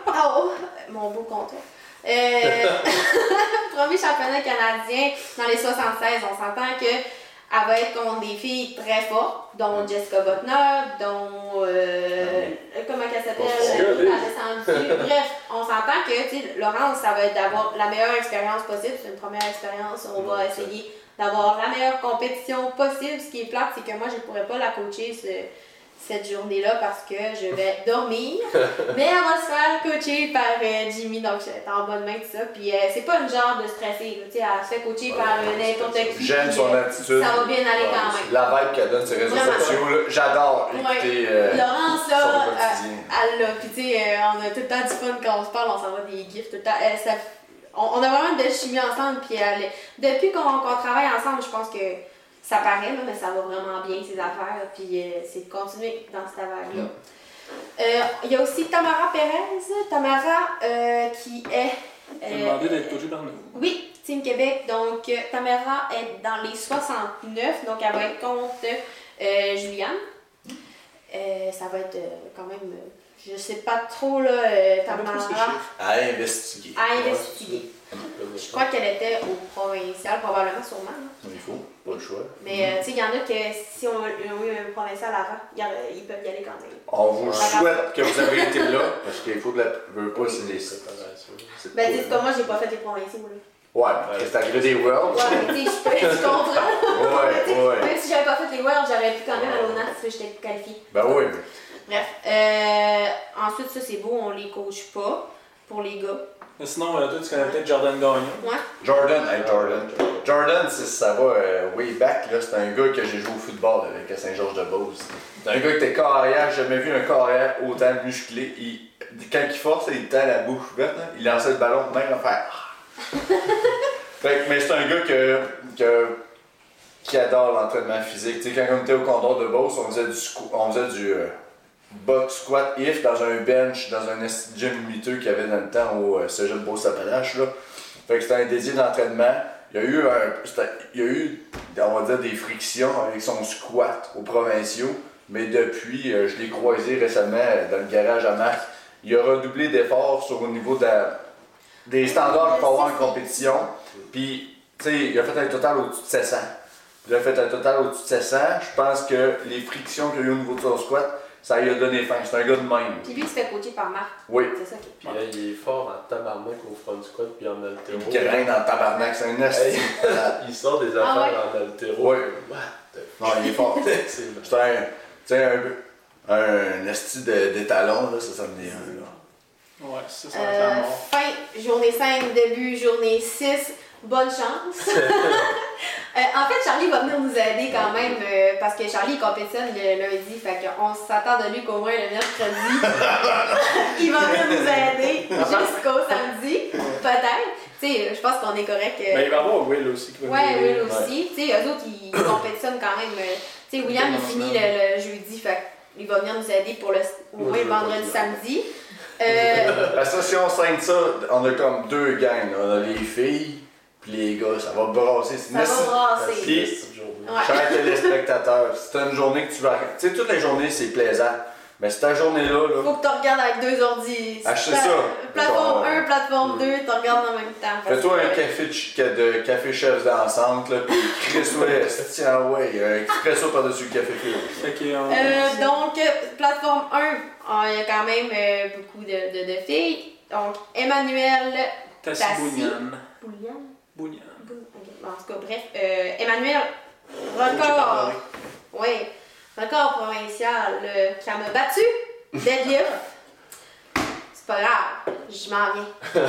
Ah, oh, mon beau comptoir. Euh, premier championnat canadien dans les 76, on s'entend que elle va être contre des filles très fortes, dont Jessica Butner, dont. euh, comment elle s'appelle? La. Bref, on s'entend que, Laurence, ça va être d'avoir la meilleure expérience possible. C'est une première expérience. On va essayer d'avoir la meilleure compétition possible. Ce qui est plate, c'est que moi, je ne pourrais pas la coacher cette journée-là parce que je vais dormir. Mais elle va se faire coacher par euh, Jimmy, donc je vais être en bonne main de ça. Puis euh, c'est pas une genre de stressée, là, tu sais, elle se fait coacher par euh, n'importe qui. J'aime son euh, attitude. Ça va bien aller quand même. La vibe qu'elle donne sur les réseaux Vraiment. sociaux, j'adore écouter euh, Laurence, là, euh, elle l'a. Puis, tu sais, euh, on a tout le temps du fun quand on se parle, on s'envoie des gifs tout le temps. Elle, ça- on, on a vraiment une belle chimie ensemble. Puis, elle, depuis qu'on qu'on travaille ensemble, je pense que ça paraît, là, mais ça va vraiment bien, ses affaires. Puis, euh, c'est de continuer dans cette affaire-là. Euh, Il y a aussi Tamara Perez. Tamara, euh, qui est. J'ai euh, demandé d'être coaché par nous. oui, Team Québec. Donc, euh, Tamara est dans les 69. Donc, elle va être contre euh, Juliane. Euh, ça va être euh, quand même. euh, je sais pas trop, là, euh, Tamara À investiguer. à investiguer. Je crois qu'elle était au provincial, probablement, sûrement. là. Il faut. Pas le choix. Mais, euh, tu sais, il y en a que si on a eu un provincial avant, ils peuvent y aller quand même. On vous souhaite que vous avez été là, parce qu'il faut de la. Veux pas, c'est des. Ben, dis moi, j'ai pas fait les provinciaux, là. Ouais, parce que c'est arrivé des Worlds. Ouais, mais tu sais, je comprends. Ouais, ouais. Même si j'avais pas fait les Worlds, j'aurais pu quand même aller au NAS si j'étais qualifiée. Ben oui. Bref. Euh, ensuite, ça c'est beau, on les coach pas pour les gars. Mais sinon, euh, toi, tu connais peut-être Jordan Gagnon. Ouais. Jordan, hey Jordan. Jordan, c'est- ça va euh, way back, là. C'est un gars que j'ai joué au football avec à Saint-Georges-de-Beauce. C'est un gars qui était carrière, j'ai jamais vu un carrière autant musclé. Il- quand il force, il était à la bouche ouverte, là. il lançait le ballon de même à faire. Fait que- mais c'est un gars que, que- qui adore l'entraînement physique. Tu sais, quand on était au condor de Beauce, on faisait du, on faisait du euh, box squat if dans un bench, dans un de gym miteux qu'il y avait dans le temps au euh, Cégep Beauce-Appalaches. là. Fait que c'était un désir d'entraînement. Il y a eu, un, on va dire, des frictions avec son squat aux provinciaux. Mais depuis, euh, je l'ai croisé récemment euh, dans le garage à Marc. Il a redoublé d'efforts sur au niveau de des standards qu'il faut avoir en compétition. Puis, tu sais, il a fait un total au-dessus de 700. Il a fait un total au-dessus de 700. Je pense que les frictions qu'il y a eu au niveau de son squat, ça lui a donné faim. C'est un gars de même. Puis lui, il se fait coacher par Marc. Oui. C'est ça qui Puis là, il est fort en tabarnak au front squat puis en altéro. Règne dans le tabarnak, c'est un esti. Il sort des Ah affaires en altéro. Ouais. What the Non, il est fort. C'est un, tu sais, un, un esti de- d'étalon, là, ça, ça me dit un, là. Ouais, ça, ça Euh, fin, journée 5, début, journée 6, bonne chance. Euh, en fait, Charlie va venir nous aider quand même euh, parce que Charlie compétitionne le lundi, fait qu'on s'attend de lui qu'au moins le mercredi, il va venir nous aider jusqu'au samedi, peut-être. Tu sais, je pense qu'on est correct. euh, Mais il va y avoir Will aussi qui va Ouais, venir. Will aussi. Tu sais, eux autres, ils compétitionnent quand même. euh, Tu sais, William, il finit le, le jeudi, fait qu'il va venir nous aider pour le, au Moi, moins le vendredi, samedi. Euh, Parce que si on scène ça, on a comme deux gangs. On a les filles, puis les gars, ça va brasser. Ça va brasser. Puis-. Chers téléspectateurs, c'est une journée que tu vas. Tu sais, toutes les journées, c'est plaisant. Mais cette journée-là, là, Faut que tu regardes avec deux ordi. Pla- ça. Plateforme Genre, 1, plateforme 2, tu regardes en même temps. fais-toi un café de, ch- de café chef d'ensemble, là, puis crisse-toi, tiens, ouais, un expresso par-dessus le café. Fait on- Euh, donc, euh, plateforme 1, ah, il y a quand même euh, beaucoup de, de, de filles. Donc, Emmanuel Tassi. Boulian. Bougnan. Bou- ok. Bon, en tout cas, bref, euh, Emmanuel, record, oui, record provincial, euh, qui m'a battu, deadlift. C'est pas grave, je m'en viens.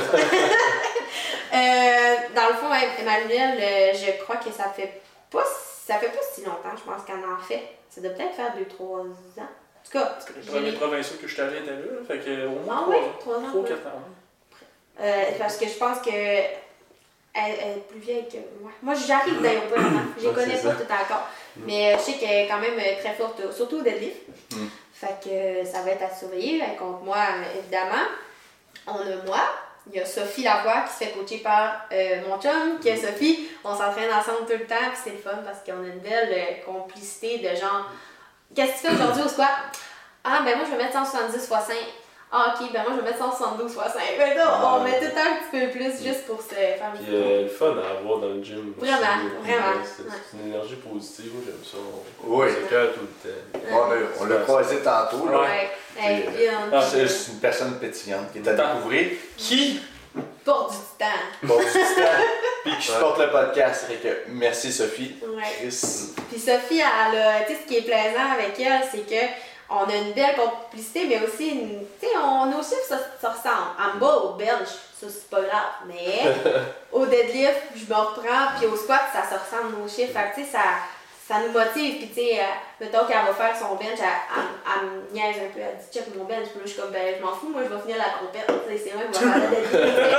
Euh, dans le fond, Em- Emmanuel, euh, je crois que ça fait pas ça fait pas si longtemps, je pense qu'elle en fait. Ça doit peut-être faire 2-3 ans. En tout cas, Les premiers les- provinciaux que je suis allé étaient là. Fait que au moins Ah 3 oui, ans. 3 ans. 3 ouais. 4 ans. Euh, parce que je pense que elle, elle est plus vieille que moi. Moi, j'arrive d'ailleurs pas Je les connais pas tout encore. Mais euh, je sais qu'elle est quand même euh, très forte, euh, surtout au deadlift. Mm. Fait que ça va être à surveiller. Elle contre moi, évidemment. On a moi. Il y a Sophie Lavoie qui se fait coacher par euh, mon chum, qui est Sophie. On s'entraîne ensemble tout le temps, puis c'est le fun parce qu'on a une belle euh, complicité de genre Qu'est-ce que tu fais aujourd'hui au squat? Ah, ben moi je vais mettre 170 x 5. Ah, ok, ben moi je vais mettre 172 x 5. Ben là, on met tout le temps un petit peu plus juste pour se faire Puis euh, le fun à avoir dans le gym. Vraiment, vraiment. C'est c'est une énergie positive, j'aime ça. On Oui. se cœur tout le temps. On l'a- on l'a croisé tantôt, là. Ouais, hey, C'est- bien, Ah, C'est c'est une personne pétillante qui est à découvrir, qui? Porte du temps. porte du temps, puis qui supporte le podcast. Fait que merci Sophie. Ouais. Chris. Puis Sophie, elle a, tu sais, ce qui est plaisant avec elle, c'est que on a une belle complicité, mais aussi, une, tu sais, on, nos chiffres, ça, ça ressemble. En bas, au bench, ça, c'est pas grave. Mais au deadlift, je me reprends, puis au squat, ça se ressemble nos chiffres. Fait que, tu sais, ça, ça nous motive. Puis, tu sais, euh, mettons qu'elle va faire son bench, elle, me niaise un peu. Elle dit, check mon bench. Puis là, je suis comme, ben, je m'en fous, moi, je vais finir la compète. Tu sais, c'est vrai, je vais faire le deadlift. Tu sais,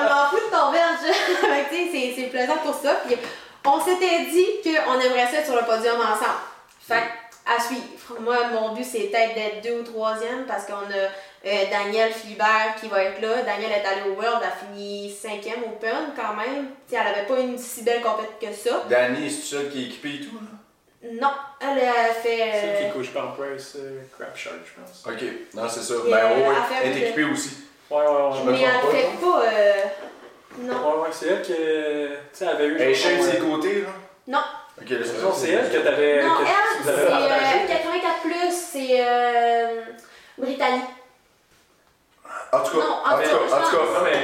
je m'en fous de ton bench. Tu sais, c'est- plaisant pour ça. Puis, on s'était dit qu'on aimerait ça être sur le podium ensemble. Fait à suivre. Moi, mon but, c'est peut-être d'être deux ou troisième parce qu'on a euh, Daniel Philibert qui va être là. Daniel est allée au World, elle a fini cinquième Open quand même. T'sais, elle avait pas une si belle compétition que ça. Danny, c'est ça qui est équipé et tout, là? Non, elle a fait. Celle qui euh, coach par Bryce euh, Crabshark, je pense. Ok, non, c'est ça. Et, Ben euh, oui, elle est équipée aussi. Ouais, ouais, ouais. me mais elle pas, fait pas. euh, Non. Ouais, ouais, c'est elle qui tu sais, elle avait eu. Elle est de ses côtés, là? Non. Ok, c'est elle que t'avais. Non, que elle, c'est euh, 84, c'est euh, Brittany. En tout cas, Non, en en tout tout cas, en tout cas. Non, mais, tu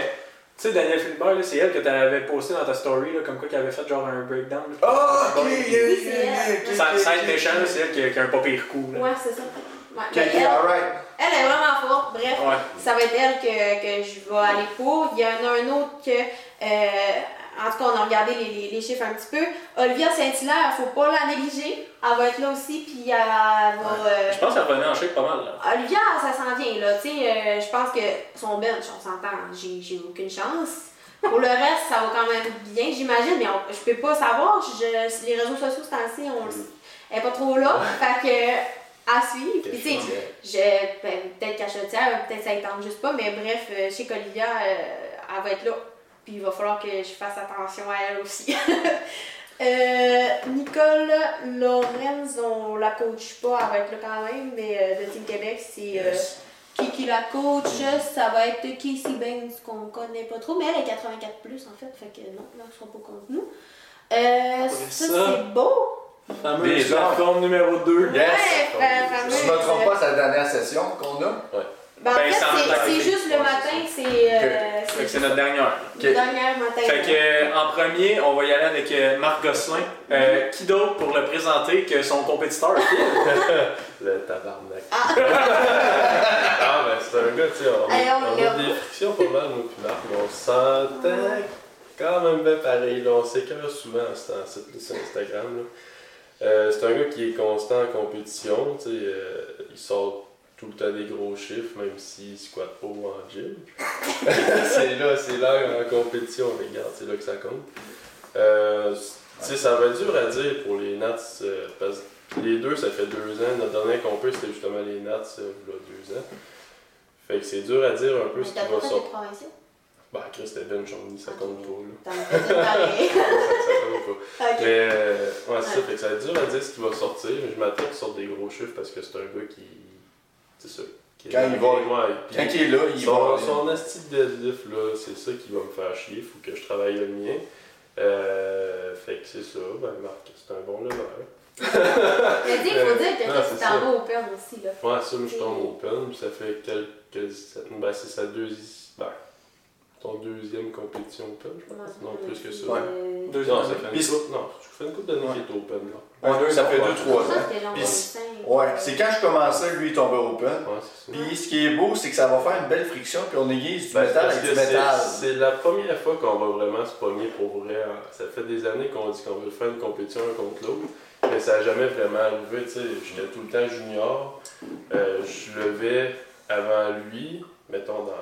Tu sais, Daniel Philibert, là, c'est elle que t'avais posté dans ta story, là, comme quoi qu'elle avait fait genre un breakdown. Ah, ok, Bon, yeah, yeah, yeah, ok, Sans, ok, sans être ok. méchant, là, c'est elle qui a, qui a un pas pire coup. Là. Ouais, c'est ça. Ouais, Ok, ok, elle, alright. elle est vraiment forte. Bref, Ouais. ça va être elle que, que je vais aller pour. Il y en a un autre que, euh, en tout cas, on a regardé les, les- les chiffres un petit peu. Olivia Saint-Hilaire, faut pas la négliger. Elle va être là aussi, puis elle va. euh, Je pense qu'elle revenait en shape pas mal. Là. Olivia, ça s'en vient, là. Tu sais, euh, je pense que son bench, on s'entend, j'ai aucune chance. Pour le reste, ça va quand même bien, j'imagine, mais on- je peux pas savoir. Je- les réseaux sociaux, c'est ainsi, on le- elle est pas trop là. Fait que, à suivre. Puis, tu sais, ben, peut-être cachetière, peut-être ça ne tente juste pas, mais bref, euh, je sais qu'Olivia, euh, elle va être là. Puis il va falloir que je fasse attention à elle aussi. Euh, Nicole Lorenz, on la coach pas, elle va être là quand même, mais euh, de Team Québec, c'est euh, qui qui la coach, ça va être Casey Baines qu'on connaît pas trop, mais elle est 84 plus en fait, fait que non, là, elle sera pas contre nous. Euh, ça, ça. c'est beau. Fameuse Des plateforme numéro 2. Yes. Ouais, je me trompe pas, c'est la dernière session qu'on a. Ben, en Ben, fait, c'est juste le matin, c'est euh, c'est que c'est notre dernière. le dernier matin. Fait que, euh, en premier, on va y aller avec euh, Marc Gosselin. Euh, qui d'autre pour le présenter que son compétiteur, Phil? Le tabarnak. Ah. Ah, ben c'est un gars, tu sais, on, Hey, on on l'a. a des frictions pas mal, moi puis Marc, mais on s'entend quand même bien pareil. Là, on s'écœure souvent sur Instagram. là. Euh, c'est un gars qui est constant en compétition, tu sais, euh, il sort tout le temps des gros chiffres, même s'il squatte pas en gym. c'est là, c'est là en compétition, les gars, c'est là que ça compte. Euh, tu sais, ça va être dur à dire pour les Nats, euh, parce que les deux, ça fait deux ans. Notre dernier compé, c'était justement les Nats, euh, il y a deux ans. Fait que c'est dur à dire un peu Mais ce qui va sortir. Bah, Chris, c'était Ben Johnny, ça compte pas, là. Ça, ça compte pas. Ok. Mais, euh, ouais, c'est ça, Ouais. fait que ça va être dur à dire ce qui va sortir, mais je m'attends qu'il sorte des gros chiffres parce que c'est un gars qui. C'est ça. est- Quand il va- Ouais, puis Quand il est là, il son, va. son asti de deadlift, là, c'est ça qui va me faire chier, faut que je travaille le mien. Euh, fait que c'est ça, ben Marc, c'est un bon lever. Mais dis, il faut dire que Non, toi, c'est tu ça. t'en vas open aussi, là. Ouais, ça, moi, je suis en open, puis ça fait quelques. Ben, c'est sa deuxième. Ben, ton deuxième compétition open, je pense. Non, plus que ça. Ouais. Euh, Deux Non, ans. ça fait une couple, non, je fais une couple d'années Ouais. qu'il est open, là. Ouais, ça fait Ouais. 2-3 Je ans. Ouais, c'est quand je commençais, lui, il tombait open. Puis ce qui est beau, c'est que ça va faire une belle friction, puis on aiguise du Ben, métal avec du métal. c'est- la première fois qu'on va vraiment se pogner pour vrai. hein. Ça fait des années qu'on dit qu'on veut faire une compétition un contre l'autre, mais ça n'a jamais vraiment arrivé. tu sais. J'étais tout le temps junior. Euh, je levais avant lui, mettons dans,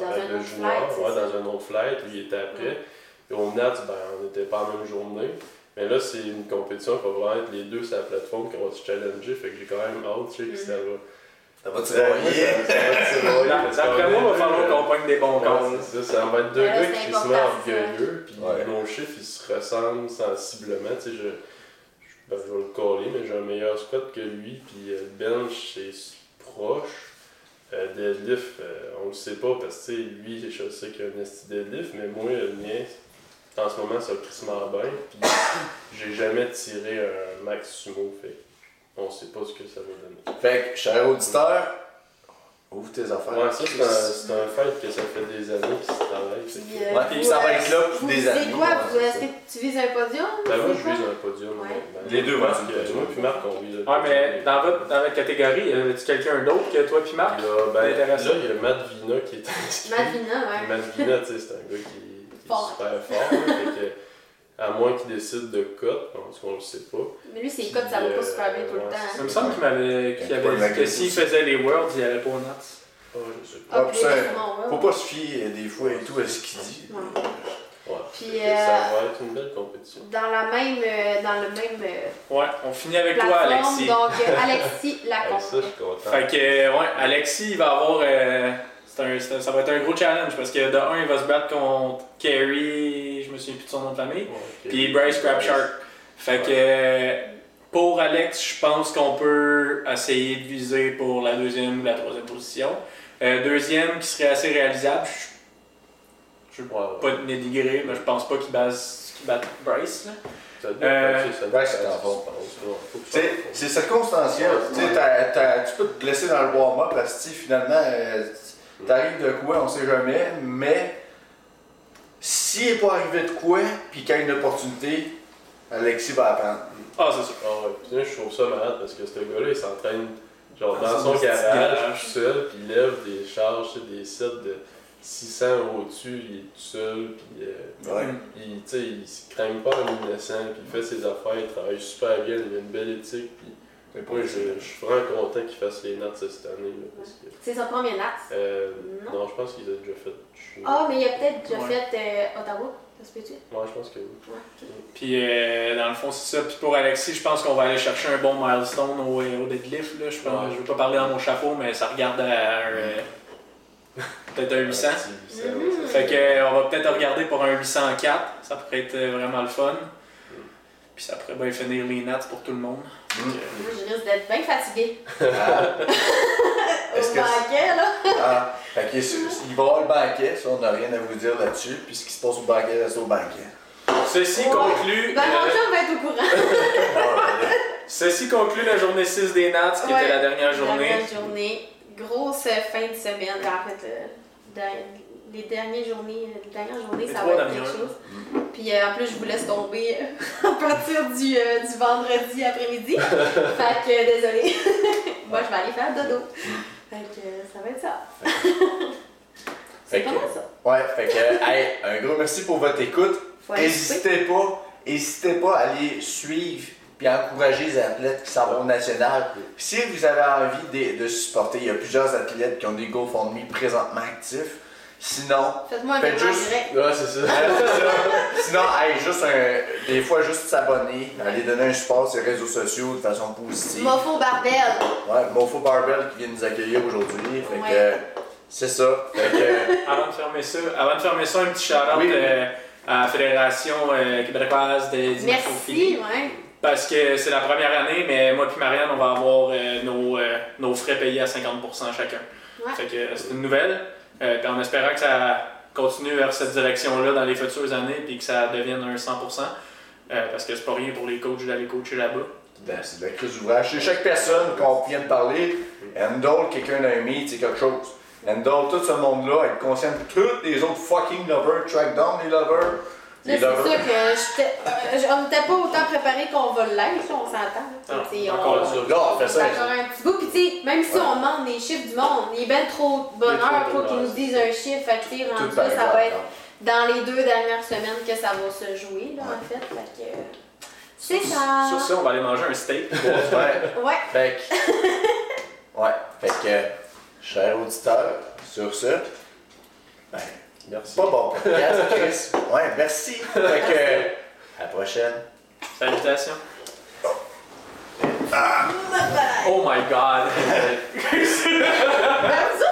dans, la règle junior, flight, ouais, dans un autre flight. Lui, il était après. Et au Nats, ben, on n'était pas en même journée. Mais là, c'est une compétition qui va vraiment être les deux sur la plateforme qui va se challenger. Fait que j'ai quand même hâte, tu sais, que ça va. Ça va Ouais, ça- va qu'on D'après moi, il va falloir euh, qu'on pogne des bons Ouais, comptes. c'est ça, ça va être deux Ouais, gars qui se important, mettent ça. orgueilleux, puis Ouais. nos chiffres ils se ressemblent sensiblement. Tu sais, je, je, ben, je vais le coller, mais j'ai un meilleur squat que lui, puis euh, le bench c'est proche. Euh, deadlift, euh, on le sait pas parce que lui, je sais qu'il a un esti deadlift, mais moi, le mien, en ce moment, ça va crissement bien, puis j'ai jamais tiré un max sumo, fait on sait pas ce que ça va donner. Fait que, cher auditeur, ouvre tes affaires. Ouais, ça, c'est un, c'est un fait que ça fait des années qu'il se travaille. fait Puis, que- euh, Ouais, puis ça va être là pour des années. quoi? ouais, Est-ce que tu vises un podium? Ben moi, je vise un podium. Ouais. honnêtement. Les deux, Marc, euh, podium. Moi puis Marc, on vise un Ouais, mais dans votre, dans votre catégorie, y a-tu quelqu'un d'autre que toi puis Marc? Là, ben, là, Intéressant. il y a Matt Vina qui est inscrit. Malvina, ouais. Matt Vina, tu sais, c'est un gars qui, qui est Fort. super fort. fait que, à moins qu'il décide de cut, parce qu'on le sait pas. Mais lui, ses codes, ça va pas super bien tout le temps. Ça me semble qu'il m'avait qu'il avait dit que s'il faisait les Worlds, il allait pas aux Nats. Ah, je sais pas. Ah, Ah, puis ça, Faut pas se fier des fois et tout à ce qu'il dit. Ouais. Puis, que euh, Ça va être une belle compétition. Dans la même, euh, dans le même euh, Ouais, on finit avec toi, Alexis. donc euh, Alexis ça, Lacombe. content. Fait que, euh, ouais, Alexis, il va avoir. C'est un- un- ça va être un gros challenge parce que de un, il va se battre contre Kerry, je me souviens plus de son nom de famille, Ouais, puis Bryce Crabshark. Fait que, pour Alex, je pense qu'on peut essayer de viser pour la deuxième ou la troisième position. Euh, deuxième, qui serait assez réalisable, je ne veux Ouais, ouais. pas dénigrer, mais je pense pas qu'il qu'il batte Bryce. là. Euh, c'est là. Circonstanciel. Tu peux te blesser dans le warm-up parce que tu sais, finalement, euh, t'arrives de quoi, on sait jamais, mais s'il n'est pas arrivé de quoi, puis qu'il y a une opportunité, Alexis va apprendre. Ah, c'est sûr. Ah ouais, puis je trouve ça malade parce que ce gars-là, il s'entraîne genre dans son garage tout seul, puis il lève des charges, des sets de 600 au-dessus, il est tout seul, puis euh, Ouais. il, il se craigne pas en innocent, puis il fait ses affaires, il travaille super bien, il a une belle éthique, puis moi, je, je suis vraiment content qu'il fasse les notes cette année, que, C'est son premier natte. euh, Non. non, je pense qu'il a déjà fait. Ah, mais il a peut-être déjà Ouais. fait euh, Ottawa. Ça se peut-tu? Ouais, je pense que oui. Ouais. Puis euh, dans le fond, c'est ça. Puis pour Alexis, je pense qu'on va aller chercher un bon milestone au, au deadlift. Là. Je, Ouais. je veux pas parler dans mon chapeau, mais ça regarde à un, euh, peut-être un 800. Un petit 800, ouais, Mhm. ça, Fait que, euh, on va peut-être regarder pour un 804. Ça pourrait être euh, vraiment le fun. Puis ça pourrait bien finir les nats pour tout le monde. Que, Moi, je risque d'être bien fatiguée. Ah, Est-ce que- banquet, là. ah, fait il va y avoir le banquet, ça on n'a rien à vous dire là-dessus, puis ce qui se passe au banquet reste au banquet. Ceci Ouais. conclut. Ben, mon chum va être au courant. Ceci conclut la journée 6 des Nats, qui Ouais. était la dernière journée. Dernière journée. Grosse fin de semaine. En fait, le- les dernières journées, les dernières journées Les ça va être quelque chose. Puis euh, en plus, je vous laisse tomber euh, à partir du, euh, du vendredi après-midi. fait que, euh, désolé. Moi, je vais aller faire dodo. Fait que euh, ça va être ça. C'est Fait pas que- ça. Ouais, fait que, hey, un gros merci pour votre écoute. N'hésitez pas, n'hésitez pas à aller suivre puis encourager les athlètes qui s'en vont au national. Si vous avez envie de, de supporter, il y a plusieurs athlètes qui ont des GoFundMe présentement actifs. Sinon, Faites-moi un Faites juste- direct. Ouais, c'est ça. sinon, hey, juste un, des fois juste s'abonner, aller donner un support sur les réseaux sociaux de façon positive. Mofo Barbel. Ouais, Mofo Barbell qui vient nous accueillir aujourd'hui. Fait Ouais. que c'est ça. Fait que Avant de fermer ça, avant de fermer ça, un petit shout-out Oui. euh, à la Fédération euh, québécoise des Merci, ouais. Parce que c'est la première année, mais moi et Marianne, on va avoir euh, nos, euh, nos frais payés à 50% chacun. Ouais. Fait que c'est une nouvelle. Euh, en espérant que ça continue vers cette direction-là dans les futures années, puis que ça devienne un 100%. euh, parce que c'est pas rien pour les coachs d'aller coacher là-bas. ben, c'est de la crise d'ouvrage. C'est chaque personne qu'on vient de parler, Endol, quelqu'un d'un meet, c'est quelque chose. Endol, tout ce monde-là, être conscient de tous les autres fucking lovers, track down les lovers. Là, c'est sûr que j'étais- euh, on n'était pas autant préparé qu'on va l'être, là, on s'entend. On- ça. Là, on fait C'est ça. encore un petit bout, puis tu sais, même si Ouais. on demande les chiffres du monde, il est bien trop de bonheur pour qu'ils nous disent un chiffre. Fait que rendu Tout là, par ça va être dans les deux dernières semaines que ça va se jouer, là, Ouais. en fait. Fait que. C'est ça. Sur ça, on va aller manger un steak. Ouais. Ouais. Fait que. Ouais. Fait que, chers auditeurs, sur ce, ben, Merci. pas bon podcast, Chris. Ouais, merci. Fait que, à la prochaine. Salutations. Oh my god.